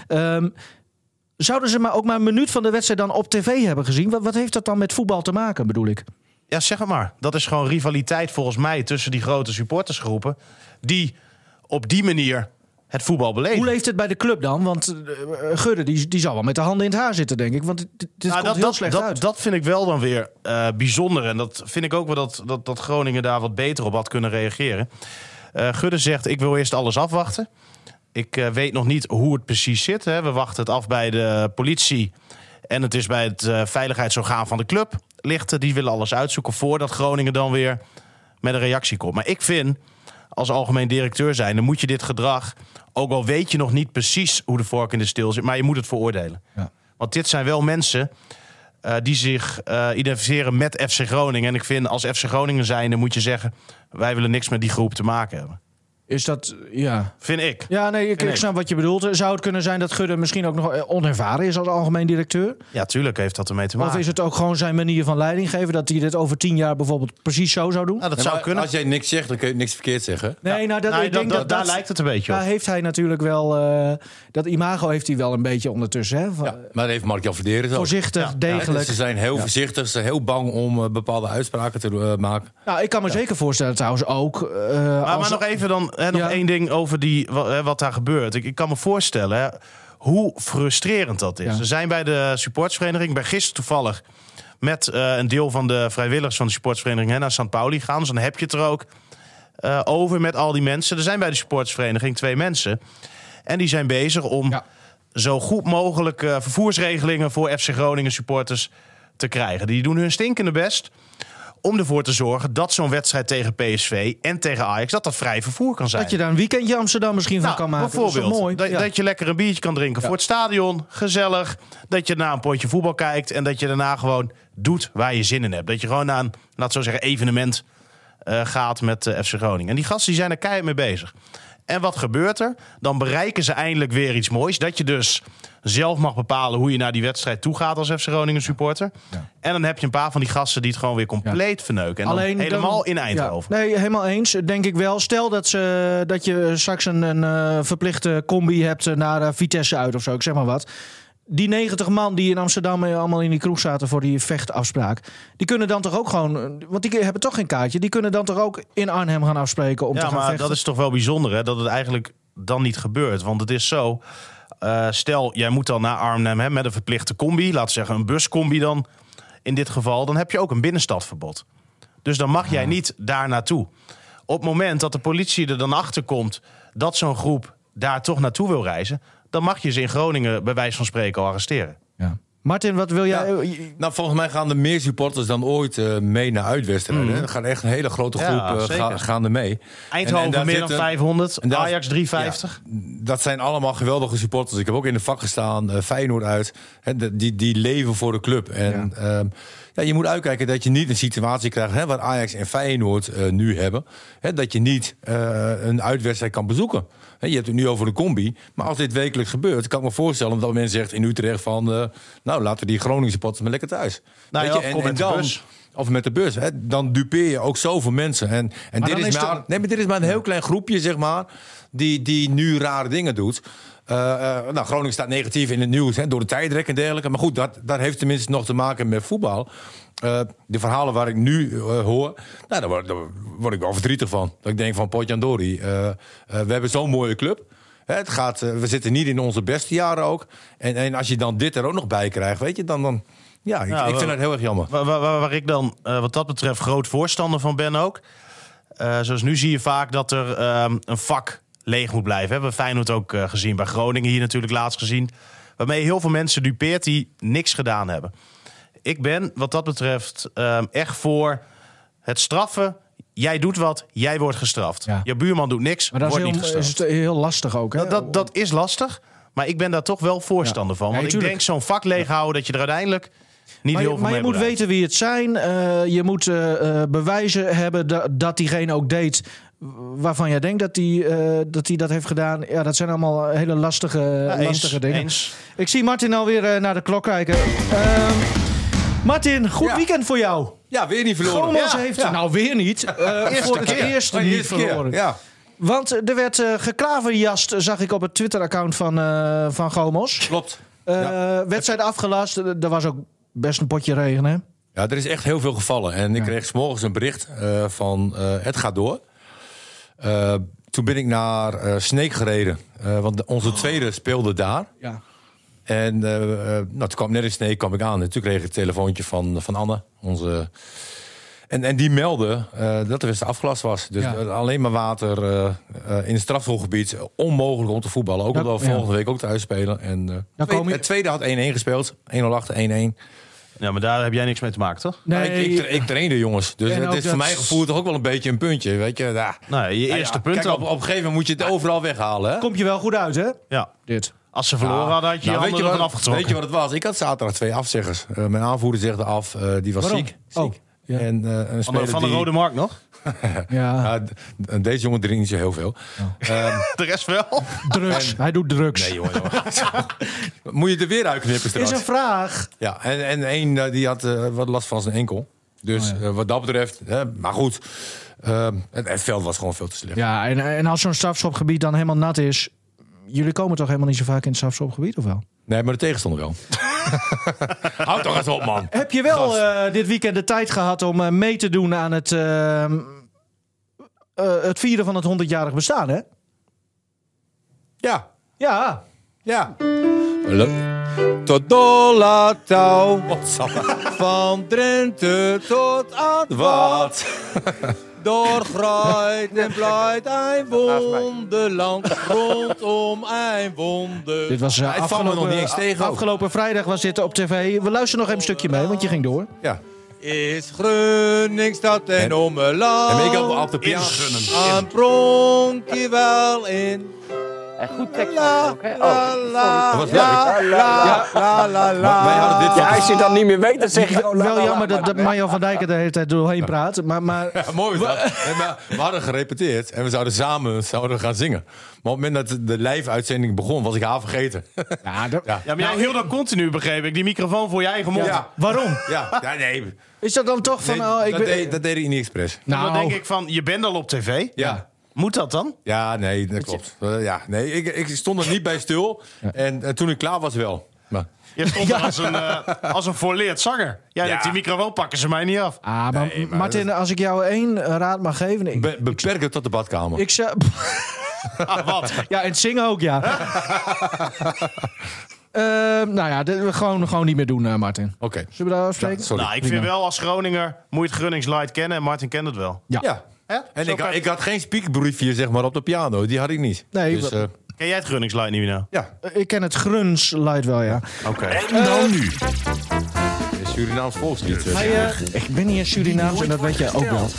Ehm, zouden ze maar ook maar een minuut van de wedstrijd dan op tv hebben gezien? Wat, wat heeft dat dan met voetbal te maken, bedoel ik? Ja, zeg het maar. Dat is gewoon rivaliteit volgens mij tussen die grote supportersgroepen. Die op die manier het voetbal beleven. Hoe leeft het bij de club dan? Want eh, Gudde, die, die zal wel met de handen in het haar zitten, denk ik. Want dit, dit Nou, komt dat, heel dat, slecht dat, uit. dat vind ik wel dan weer eh, bijzonder. En dat vind ik ook wel dat, dat, dat Groningen daar wat beter op had kunnen reageren. Eh Gudde zegt, ik wil eerst alles afwachten. Ik eh, weet nog niet hoe het precies zit. Hè. We wachten het af bij de politie. En het is bij het eh, veiligheidsorgaan van de club. Ligt, die willen alles uitzoeken voordat Groningen dan weer met een reactie komt. Maar ik vind, als algemeen directeur zijn, dan moet je dit gedrag, ook al weet je nog niet precies hoe de vork in de steel zit, maar je moet het veroordelen. Ja. Want dit zijn wel mensen eh, die zich eh, identificeren met FC Groningen. En ik vind, als FC Groningen zijn, dan moet je zeggen, wij willen niks met die groep te maken hebben. Is dat, ja... Vind ik. Ja, nee, ik, ik snap wat je bedoelt. Zou het kunnen zijn dat Gudde misschien ook nog eh, onervaren is als algemeen directeur? Ja, tuurlijk heeft dat ermee te maken. Of is het ook gewoon zijn manier van leiding geven... dat hij dit over tien jaar bijvoorbeeld precies zo zou doen? Nou, dat Ja, zou kunnen. Als jij niks zegt, dan kun je niks verkeerd zeggen. Nee, nou, dat, Nou, ik dat- denk dat- dat, daar dat- lijkt het een beetje op. Daar heeft hij natuurlijk wel... eh, dat imago heeft hij wel een beetje ondertussen. Hè? Van- Ja, maar dat heeft Mark-Jan Verderen ook. Voorzichtig, Ja, Ja, degelijk. dus ze zijn heel voorzichtig, ze zijn heel bang om eh, bepaalde uitspraken te maken. Nou, ik kan me zeker voorstellen trouwens ook... eh, Maar, als- maar nog even dan, hè, nog Ja. één ding over die, wat, wat daar gebeurt. Ik, ik kan me voorstellen hè, hoe frustrerend dat is. Ja. We zijn bij de supportsvereniging. Ben gisteren toevallig met eh, een deel van de vrijwilligers van de supportsvereniging hè, naar St. Pauli gegaan. Dus dan heb je het er ook eh, over met al die mensen. Er zijn bij de supportsvereniging twee mensen. En die zijn bezig om Ja. zo goed mogelijk eh, vervoersregelingen voor FC Groningen supporters te krijgen. Die doen hun stinkende best om ervoor te zorgen dat zo'n wedstrijd tegen PSV en tegen Ajax dat dat vrij vervoer kan zijn. dat je daar een weekendje Amsterdam misschien van Nou, kan maken. Bijvoorbeeld, Dat mooi. Dat, Ja. dat je lekker een biertje kan drinken voor het stadion. Gezellig. Dat je naar een potje voetbal kijkt. En dat je daarna gewoon doet waar je zin in hebt. Dat je gewoon naar een, laat zo zeggen, evenement eh, gaat met eh, FC Groningen. En die gasten die zijn er keihard mee bezig. En wat gebeurt er? Dan bereiken ze eindelijk weer iets moois. Dat je dus zelf mag bepalen hoe je naar die wedstrijd toe gaat als FC Groningen supporter. En dan heb je een paar van die gasten die het gewoon weer compleet verneuken. En Alleen dan dan- helemaal in Eindhoven. Ja, nee, helemaal eens. Denk ik wel. Stel dat, ze, dat je straks een, een eh, verplichte combi hebt naar eh, Vitesse uit of zo. Ik zeg maar wat. Die 90 man die in Amsterdam eh, allemaal in die kroeg zaten voor die vechtafspraak. Die kunnen dan toch ook gewoon. eh, Want die hebben toch geen kaartje. Die kunnen dan toch ook in Arnhem gaan afspreken om te Ja, gaan maar vechten. dat is toch wel bijzonder hè? dat het eigenlijk dan niet gebeurt. Want het is zo, eh, stel jij moet dan naar Arnhem hè, met een verplichte combi. Laten we zeggen een buscombi dan in dit geval. Dan heb je ook een binnenstadverbod. Dus dan mag jij niet daar naartoe. Op het moment dat de politie er dan achter komt dat zo'n groep daar toch naartoe wil reizen... dan mag je ze in Groningen bij wijze van spreken al arresteren. Ja. Martin, wat wil jij? Ja. Nou, volgens mij gaan er meer supporters dan ooit eh, mee naar uitwedstrijden. Er gaat echt een hele grote groep eh, ga- gaan er mee. Eindhoven En- en daar meer dan zitten- 500, en daar- Ajax 350. Dat zijn allemaal geweldige supporters. Ik heb ook in de vak gestaan, eh, Feyenoord uit. Die, die leven voor de club. En ja. ja, je moet uitkijken dat je niet een situatie krijgt... Hè, wat Ajax en Feyenoord eh, nu hebben. Hè, dat je niet eh, een uitwedstrijd kan bezoeken. Je hebt het nu over de combi. Maar als dit wekelijks gebeurt, kan ik me voorstellen... dat men zegt in Utrecht van... eh, nou, laten we die Groningen supporters maar lekker thuis. Nou ja, Weet dan, bus. Of met de bus. Hè, dan dupeer je ook zoveel mensen. En, en dit, is is maar, de- nee, maar dit is maar een heel klein groepje, zeg maar... die, die nu rare dingen doet. Eh, nou, Groningen staat negatief in het nieuws hè, door de tijdrek en dergelijke. Maar goed, dat, dat heeft tenminste nog te maken met voetbal. Eh, de verhalen waar ik nu hoor, nou, daar, word, daar word ik wel verdrietig van. Dat ik denk van Potjandori, we hebben zo'n mooie club. Hè, het gaat, we zitten niet in onze beste jaren ook. En, en als je dan dit er ook nog bij krijgt, weet je, dan... dan ja, ik, Ja, ik wel- vind het heel erg jammer. Waar, waar, waar- waar ik dan wat dat betreft groot voorstander van ben ook. Zoals nu zie je vaak dat er ehm, een vak leeg moet blijven. Hebben we Feyenoord ook eh, gezien. Bij Groningen hier natuurlijk laatst gezien. Waarmee heel veel mensen dupeert die niks gedaan hebben. Ik ben wat dat betreft ehm, echt voor het straffen. Jij doet wat, jij wordt gestraft. Ja. Je buurman doet niks, maar dat is wordt heel, niet gestraft. is het heel lastig ook. Hè? Dat, dat, dat is lastig. Maar ik ben daar toch wel voorstander van. Want ik denk zo'n vak leeghouden dat je er uiteindelijk niet maar heel je, veel maar je moet bereikt. weten wie het zijn. Eh, je moet eh, eh, bewijzen hebben dat, dat diegene ook deed waarvan jij denkt dat hij eh, dat, hij dat heeft gedaan. Ja, dat zijn allemaal hele lastige, Ja, eens, lastige dingen. eens. Ik zie Martin alweer eh, naar de klok kijken. Ehm, Martin, goed Ja. weekend voor jou. Ja, weer niet verloren. Ja, heeft ja. nou weer niet. eh, voor het keer. eerst de niet eerste keer, verloren. Ja. Want er werd eh geklaverjast, zag ik op het Twitter-account van, eh van Gomos. Klopt. Eh, Ja. Wedstrijd afgelast. Er was ook best een potje regen, hè? Ja, er is echt heel veel gevallen. En ik kreeg 's morgens een bericht eh, van eh, het gaat door. Eh, toen ben ik naar eh Sneek gereden. Eh, want onze tweede speelde daar. Ja. En nou, toen kwam net in Sneek kwam ik aan. En toen kreeg ik het telefoontje van, van Anne. Onze... En, en die meldde dat de wedstrijd afgelast was. Dus Ja. alleen maar water in het strafschopgebied. Onmogelijk om te voetballen. Ook Dat- omdat we ja. volgende week ook thuis spelen. En, Dan tweede- Het tweede had 1-1 gespeeld. 1-0 1-1. Ja, maar daar heb jij niks mee te maken, toch? Nou, Nee, ik, ik, ik trainde jongens. Dus het is voor mijn gevoel toch ook wel een beetje een puntje. Weet je? Ja. Nou, je eerste ja. punt Kijk, op, op een gegeven moment moet je het overal weghalen. Hè? komt je wel goed uit, hè? Ja. Dit. Als ze verloren hadden, had je Nou, je weet, je wat, afgetrokken. weet je wat het was? Ik had zaterdag twee afzeggers. Eh, mijn aanvoerder zegde af, eh, die was Waarom? ziek. Oh, ziek. ja. En, eh, een van, de, speler van de die- Rode Markt nog? Ja, Ja, d- deze jongen drinkt niet zo heel veel. Ehm, De rest wel. drugs. Hij doet drugs. nee, jongen. jongen. Moet je er weer uitknippen is straks? een vraag. Ja, en, en één eh, die had eh, wat last van zijn enkel. Dus Oh, eh, wat dat betreft, hè, maar goed. ehm, het, het veld was gewoon veel te slecht. Ja, en, en als zo'n strafschopgebied dan helemaal nat is... Jullie komen toch helemaal niet zo vaak in het strafschopgebied, of wel? Nee, maar de tegenstander wel. Houd toch eens op, man. Heb je wel eh, dit weekend de tijd gehad om eh, mee te doen aan het, eh, eh, het vieren van het 100-jarig bestaan, hè? Ja, Ja. ja. Tot dolle touw. Van Drenthe tot aan het Wat. Doorgroeit en blijft een wonderland. Rondom een wonder. Dit was eh, afgelopen, nog niet eens tegen. afgelopen vrijdag was dit op tv. We luisteren nog even een stukje mee, want je ging door. Ja. Is Groningstad en ommeland. En ik had op de piano. Een pronkje wel in. En goed tekst ook, hè? Oh, sorry. Dat was leuk. Ja, La, la, la. Wij hadden dit Ja, als je het dan niet meer weet, dan zeg je gewoon... la, wel la, la, jammer dat, la, dat la. Mario van Dijk er de hele tijd doorheen praat. Maar, maar Ja, mooi was dat. Nee, maar we hadden gerepeteerd en we zouden samen zouden gaan zingen. Maar op het moment dat de live-uitzending begon, was ik haar vergeten. ja, dat- Ja. Ja, maar jij hield dat continu, begreep ik. Die microfoon voor je eigen mond. Ja. waarom? Ja, ja nee. Is dat dan toch van... Nee, oh, ik dat, ben- deed, dat deed ik niet expres. nou, Dan denk ik van, je bent al op tv. Ja. Moet dat dan? Ja, nee, dat klopt. Eh, ja, nee, ik, ik stond er niet bij stil. En, en toen ik klaar was wel. Maar, Je stond er als een, eh, als een voorleerd zanger. Jij Ja. die microfoon pakken ze mij niet af. Ah, maar, Nee, maar Martin, als ik jou één raad mag geven... Ik, be- beperk het tot de badkamer. ik zou... Ah, wat? Ja, en zingen ook, ja. Ehm, nou ja, dit, we gewoon, gewoon niet meer doen, eh, Martin. Oké. Zullen we daar afspreken? Sorry. Nou, ik vind wel als Groninger moet je het Grunningslight kennen. En Martin kent het wel. Ja. Ja. Hè? En Zo ik, kan- ik had geen speakbriefje zeg maar, op de piano. Die had ik niet. Nee, dus, eh, Ken jij het Grunningslight niet meer nou? ja, Eh, Ik ken het Gruns Light wel, ja. Oké. En dan nu. Surinaams volkslied. eh. Eh, ik ben hier Surinaams en dat weet jij ook wel.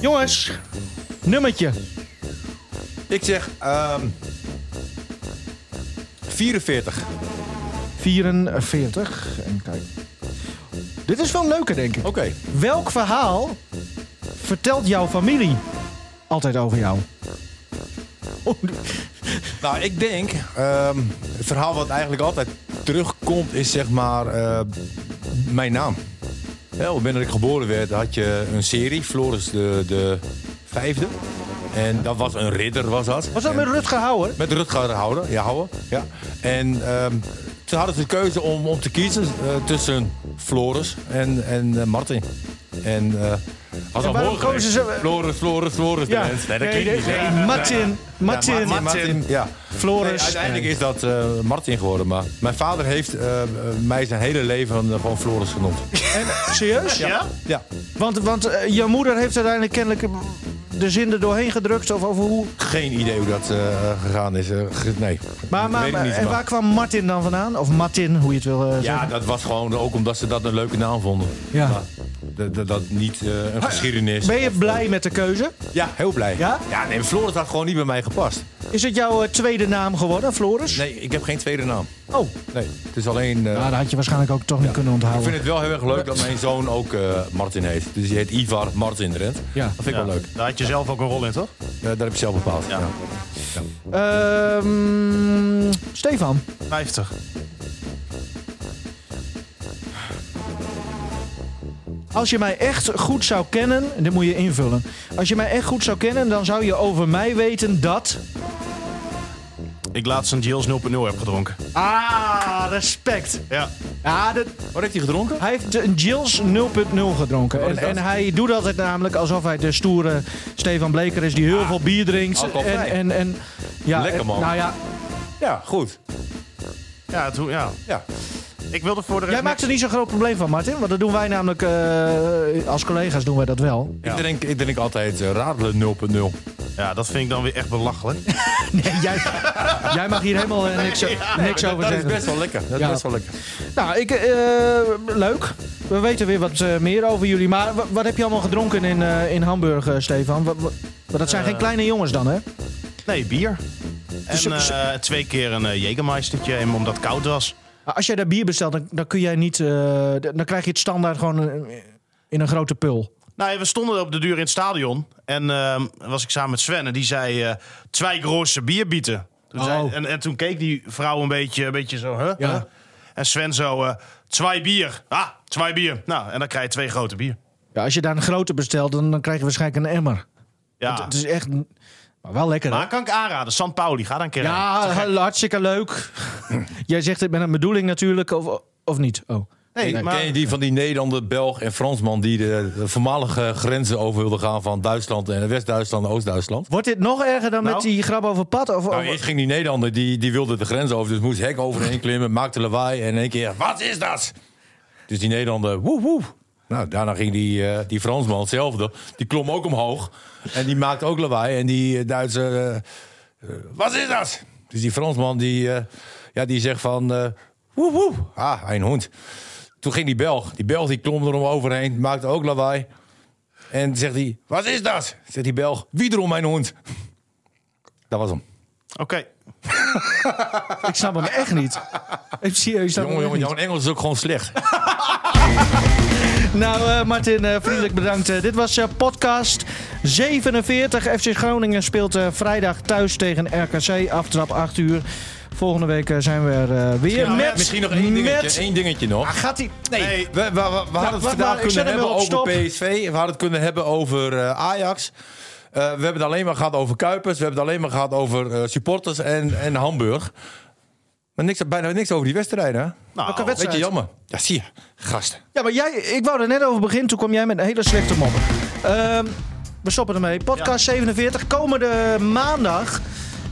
Jongens, nummertje. Ik zeg ehm 44. 44. En kijk. Dit is wel leuker, denk ik. Oké. Welk verhaal vertelt jouw familie altijd over jou? Oh, Nou, ik denk, ehm, het verhaal wat eigenlijk altijd terugkomt is zeg maar eh, mijn naam. Ja, het moment dat ik geboren werd had je een serie, Floris de, de vijfde. En dat was een ridder, was dat. Was dat En- met Rutger Hauer? Met Rutger houden, ja, houden. Ja. En ehm, toen hadden ze de keuze om, om te kiezen eh, tussen Floris en, en eh, Martin. En eh was al waarom mooi kozen geweest. ze- Floris, Floris, Floris. Ja. de mens. Nee, dat Nee, klinkt nee, niet. nee, hè? Martin, Martin, Ja, Martin, Martin, ja. Floris. Nee, uiteindelijk is dat eh, Martin geworden. Maar mijn vader heeft eh, eh, mij zijn hele leven eh, gewoon Floris genoemd. En, serieus? Ja? Ja. Want, want eh, jouw moeder heeft uiteindelijk kennelijk eh, de zin er doorheen gedrukt. Of over hoe. Geen idee hoe dat eh, gegaan is. eh, ge- nee. Maar, maar, niet, en maar- waar kwam Martin dan vandaan? Of Martin, hoe je het wil eh, Ja, zeggen. dat was gewoon ook omdat ze dat een leuke naam vonden. Ja. Maar dat, dat, dat niet eh, een geschiedenis. Ben je of- blij met de keuze? Ja, heel blij. Ja? Ja, nee, Floris had gewoon niet bij mij gepast. Is het jouw eh, tweede naam geworden, Floris? Nee, ik heb geen tweede naam. Oh, Nee, het is alleen... eh, nou, dat had je waarschijnlijk ook toch niet kunnen ik onthouden. vind het wel heel erg leuk dat mijn zoon ook eh, Martin heet. Dus die heet Ivar Martin Drent. Ja. Dat vind ik wel leuk. Daar had je zelf ook een rol in, toch? Eh, dat heb ik zelf bepaald. Ja. Ehm, Stefan, 50. Als je mij echt goed zou kennen, en dit moet je invullen. Als je mij echt goed zou kennen, dan zou je over mij weten dat. Ik laatst een Jills 0.0 heb gedronken. Ah, respect. Ja. Ja, dat, Wat heeft hij gedronken? hij heeft een Jills 0.0 gedronken. En, en hij doet altijd namelijk alsof hij de stoere Stefan Bleker is die heel veel bier drinkt. En, en, en, ja, Lekker, en- man. Nou ja, Ja, goed. Ja, toen, ja. Ja. Ik wilde voor de rest jij maakt er niet zo'n groot probleem van, Martin. Want dat doen wij namelijk, eh, als collega's doen wij dat wel. Ik, drink, ik drink altijd uh, radelen 0.0. Ja, dat vind ik dan weer echt belachelijk. Nee, jij, jij mag hier helemaal eh, niks, niks over dat is zeggen. best wel lekker. Dat is best wel lekker. Nou, ik, eh, leuk. We weten weer wat meer over jullie. Maar wa- wat heb je allemaal gedronken in, eh, in Hamburg, Stefan? Wat, wat- maar dat zijn geen kleine jongens dan, hè? Nee, bier. Dus- En eh, twee keer een uh, Jägermeistertje, en omdat het koud was. Als jij daar bier bestelt, dan, dan kun jij niet... eh, dan krijg je het standaard gewoon in een grote pul. Nou, we stonden op de duur in het stadion. En ehm, was ik samen met Sven. En die zei, eh twee grootste bier bieden. Toen Oh. zei, en, en toen keek die vrouw een beetje, een beetje zo, huh? Ja. Huh? En Sven zo, eh twee bier. Ah, twee bier. Nou, en dan krijg je twee grote bier. Ja, als je daar een grote bestelt, dan, dan krijg je waarschijnlijk een emmer. Ja. Het, het is echt... Maar wel lekker, maar kan ik aanraden. San Pauli, ga daar een keer heen. Ja, hartstikke leuk. Jij zegt het met een bedoeling natuurlijk, of, of niet? Oh. Nee, Ken maar... je die van die Nederlander, Belg en Fransman... die de, de voormalige grenzen over wilden gaan van Duitsland... en West-Duitsland en Oost-Duitsland? Wordt dit nog erger dan Nou. met die grap over pad? Of, Nou, eerst ging die Nederlander, die, die wilde de grens over... dus moest hek overheen klimmen, maakte lawaai... en in één keer, wat is dat? Dus die Nederlander, woe woe. Nou, daarna ging die, eh, die Fransman hetzelfde. Die klom ook omhoog. En die maakte ook lawaai. En die eh, Duitse, eh, wat is dat? Dus die Fransman, die, ja, die zegt van... woe woe, ah, een hond. Toen ging die Belg. Die Belg die klom erom overheen, maakte ook lawaai. En zegt hij, wat is dat? Zegt die Belg, wie erom mijn hond? Dat was hem. Oké. Ik snap hem echt niet. Ik hem Jongen, jongen, jouw Engels is ook gewoon slecht. Nou, eh, Martin, eh, vriendelijk bedankt. Eh, dit was podcast 47. FC Groningen speelt vrijdag thuis tegen RKC. Aftrap 8 uur. Volgende week zijn we er weer Ja, met... Misschien nog één dingetje, met- één dingetje nog. Ah, gaat hij... Nee. We, we, we- we hadden het vandaag kunnen hebben over stop. PSV. We hadden het kunnen hebben over Ajax. We hebben het alleen maar gehad over Kuipers. We hebben het alleen maar gehad over supporters en, en Hamburg. Maar niks, bijna niks over die wedstrijden. hè? Nou, Welke wedstrijd? Beetje jammer. Ja, zie je. Gast. Ja, maar jij, ik wou er net over beginnen. Toen kwam jij met een hele slechte mop. Ehm, we stoppen ermee. Podcast 47. Komende maandag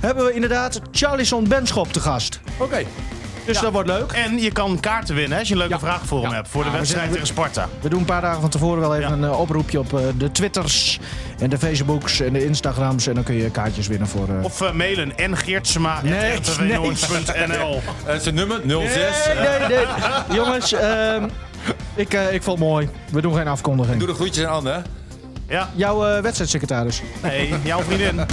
hebben we inderdaad Charlison Benschop te gast. Oké. Dus dat wordt leuk. En je kan kaarten winnen hè, als je een leuke Ja. vraag voor hem hebt. Voor de wedstrijd tegen Sparta. We doen een paar dagen van tevoren wel even Ja. een eh, oproepje op eh, de Twitters en de Facebooks en de Instagrams. En dan kun je kaartjes winnen voor... eh, Of mailen en Geertsema. Nee. Uh, zijn nummer 06. Nee, nee, nee. Jongens, ehm, ik, ik vond het mooi. We doen geen afkondiging. Doe de groetjes aan Anne. hè? Ja, Jouw eh, wedstrijdsecretaris. nee, jouw vriendin.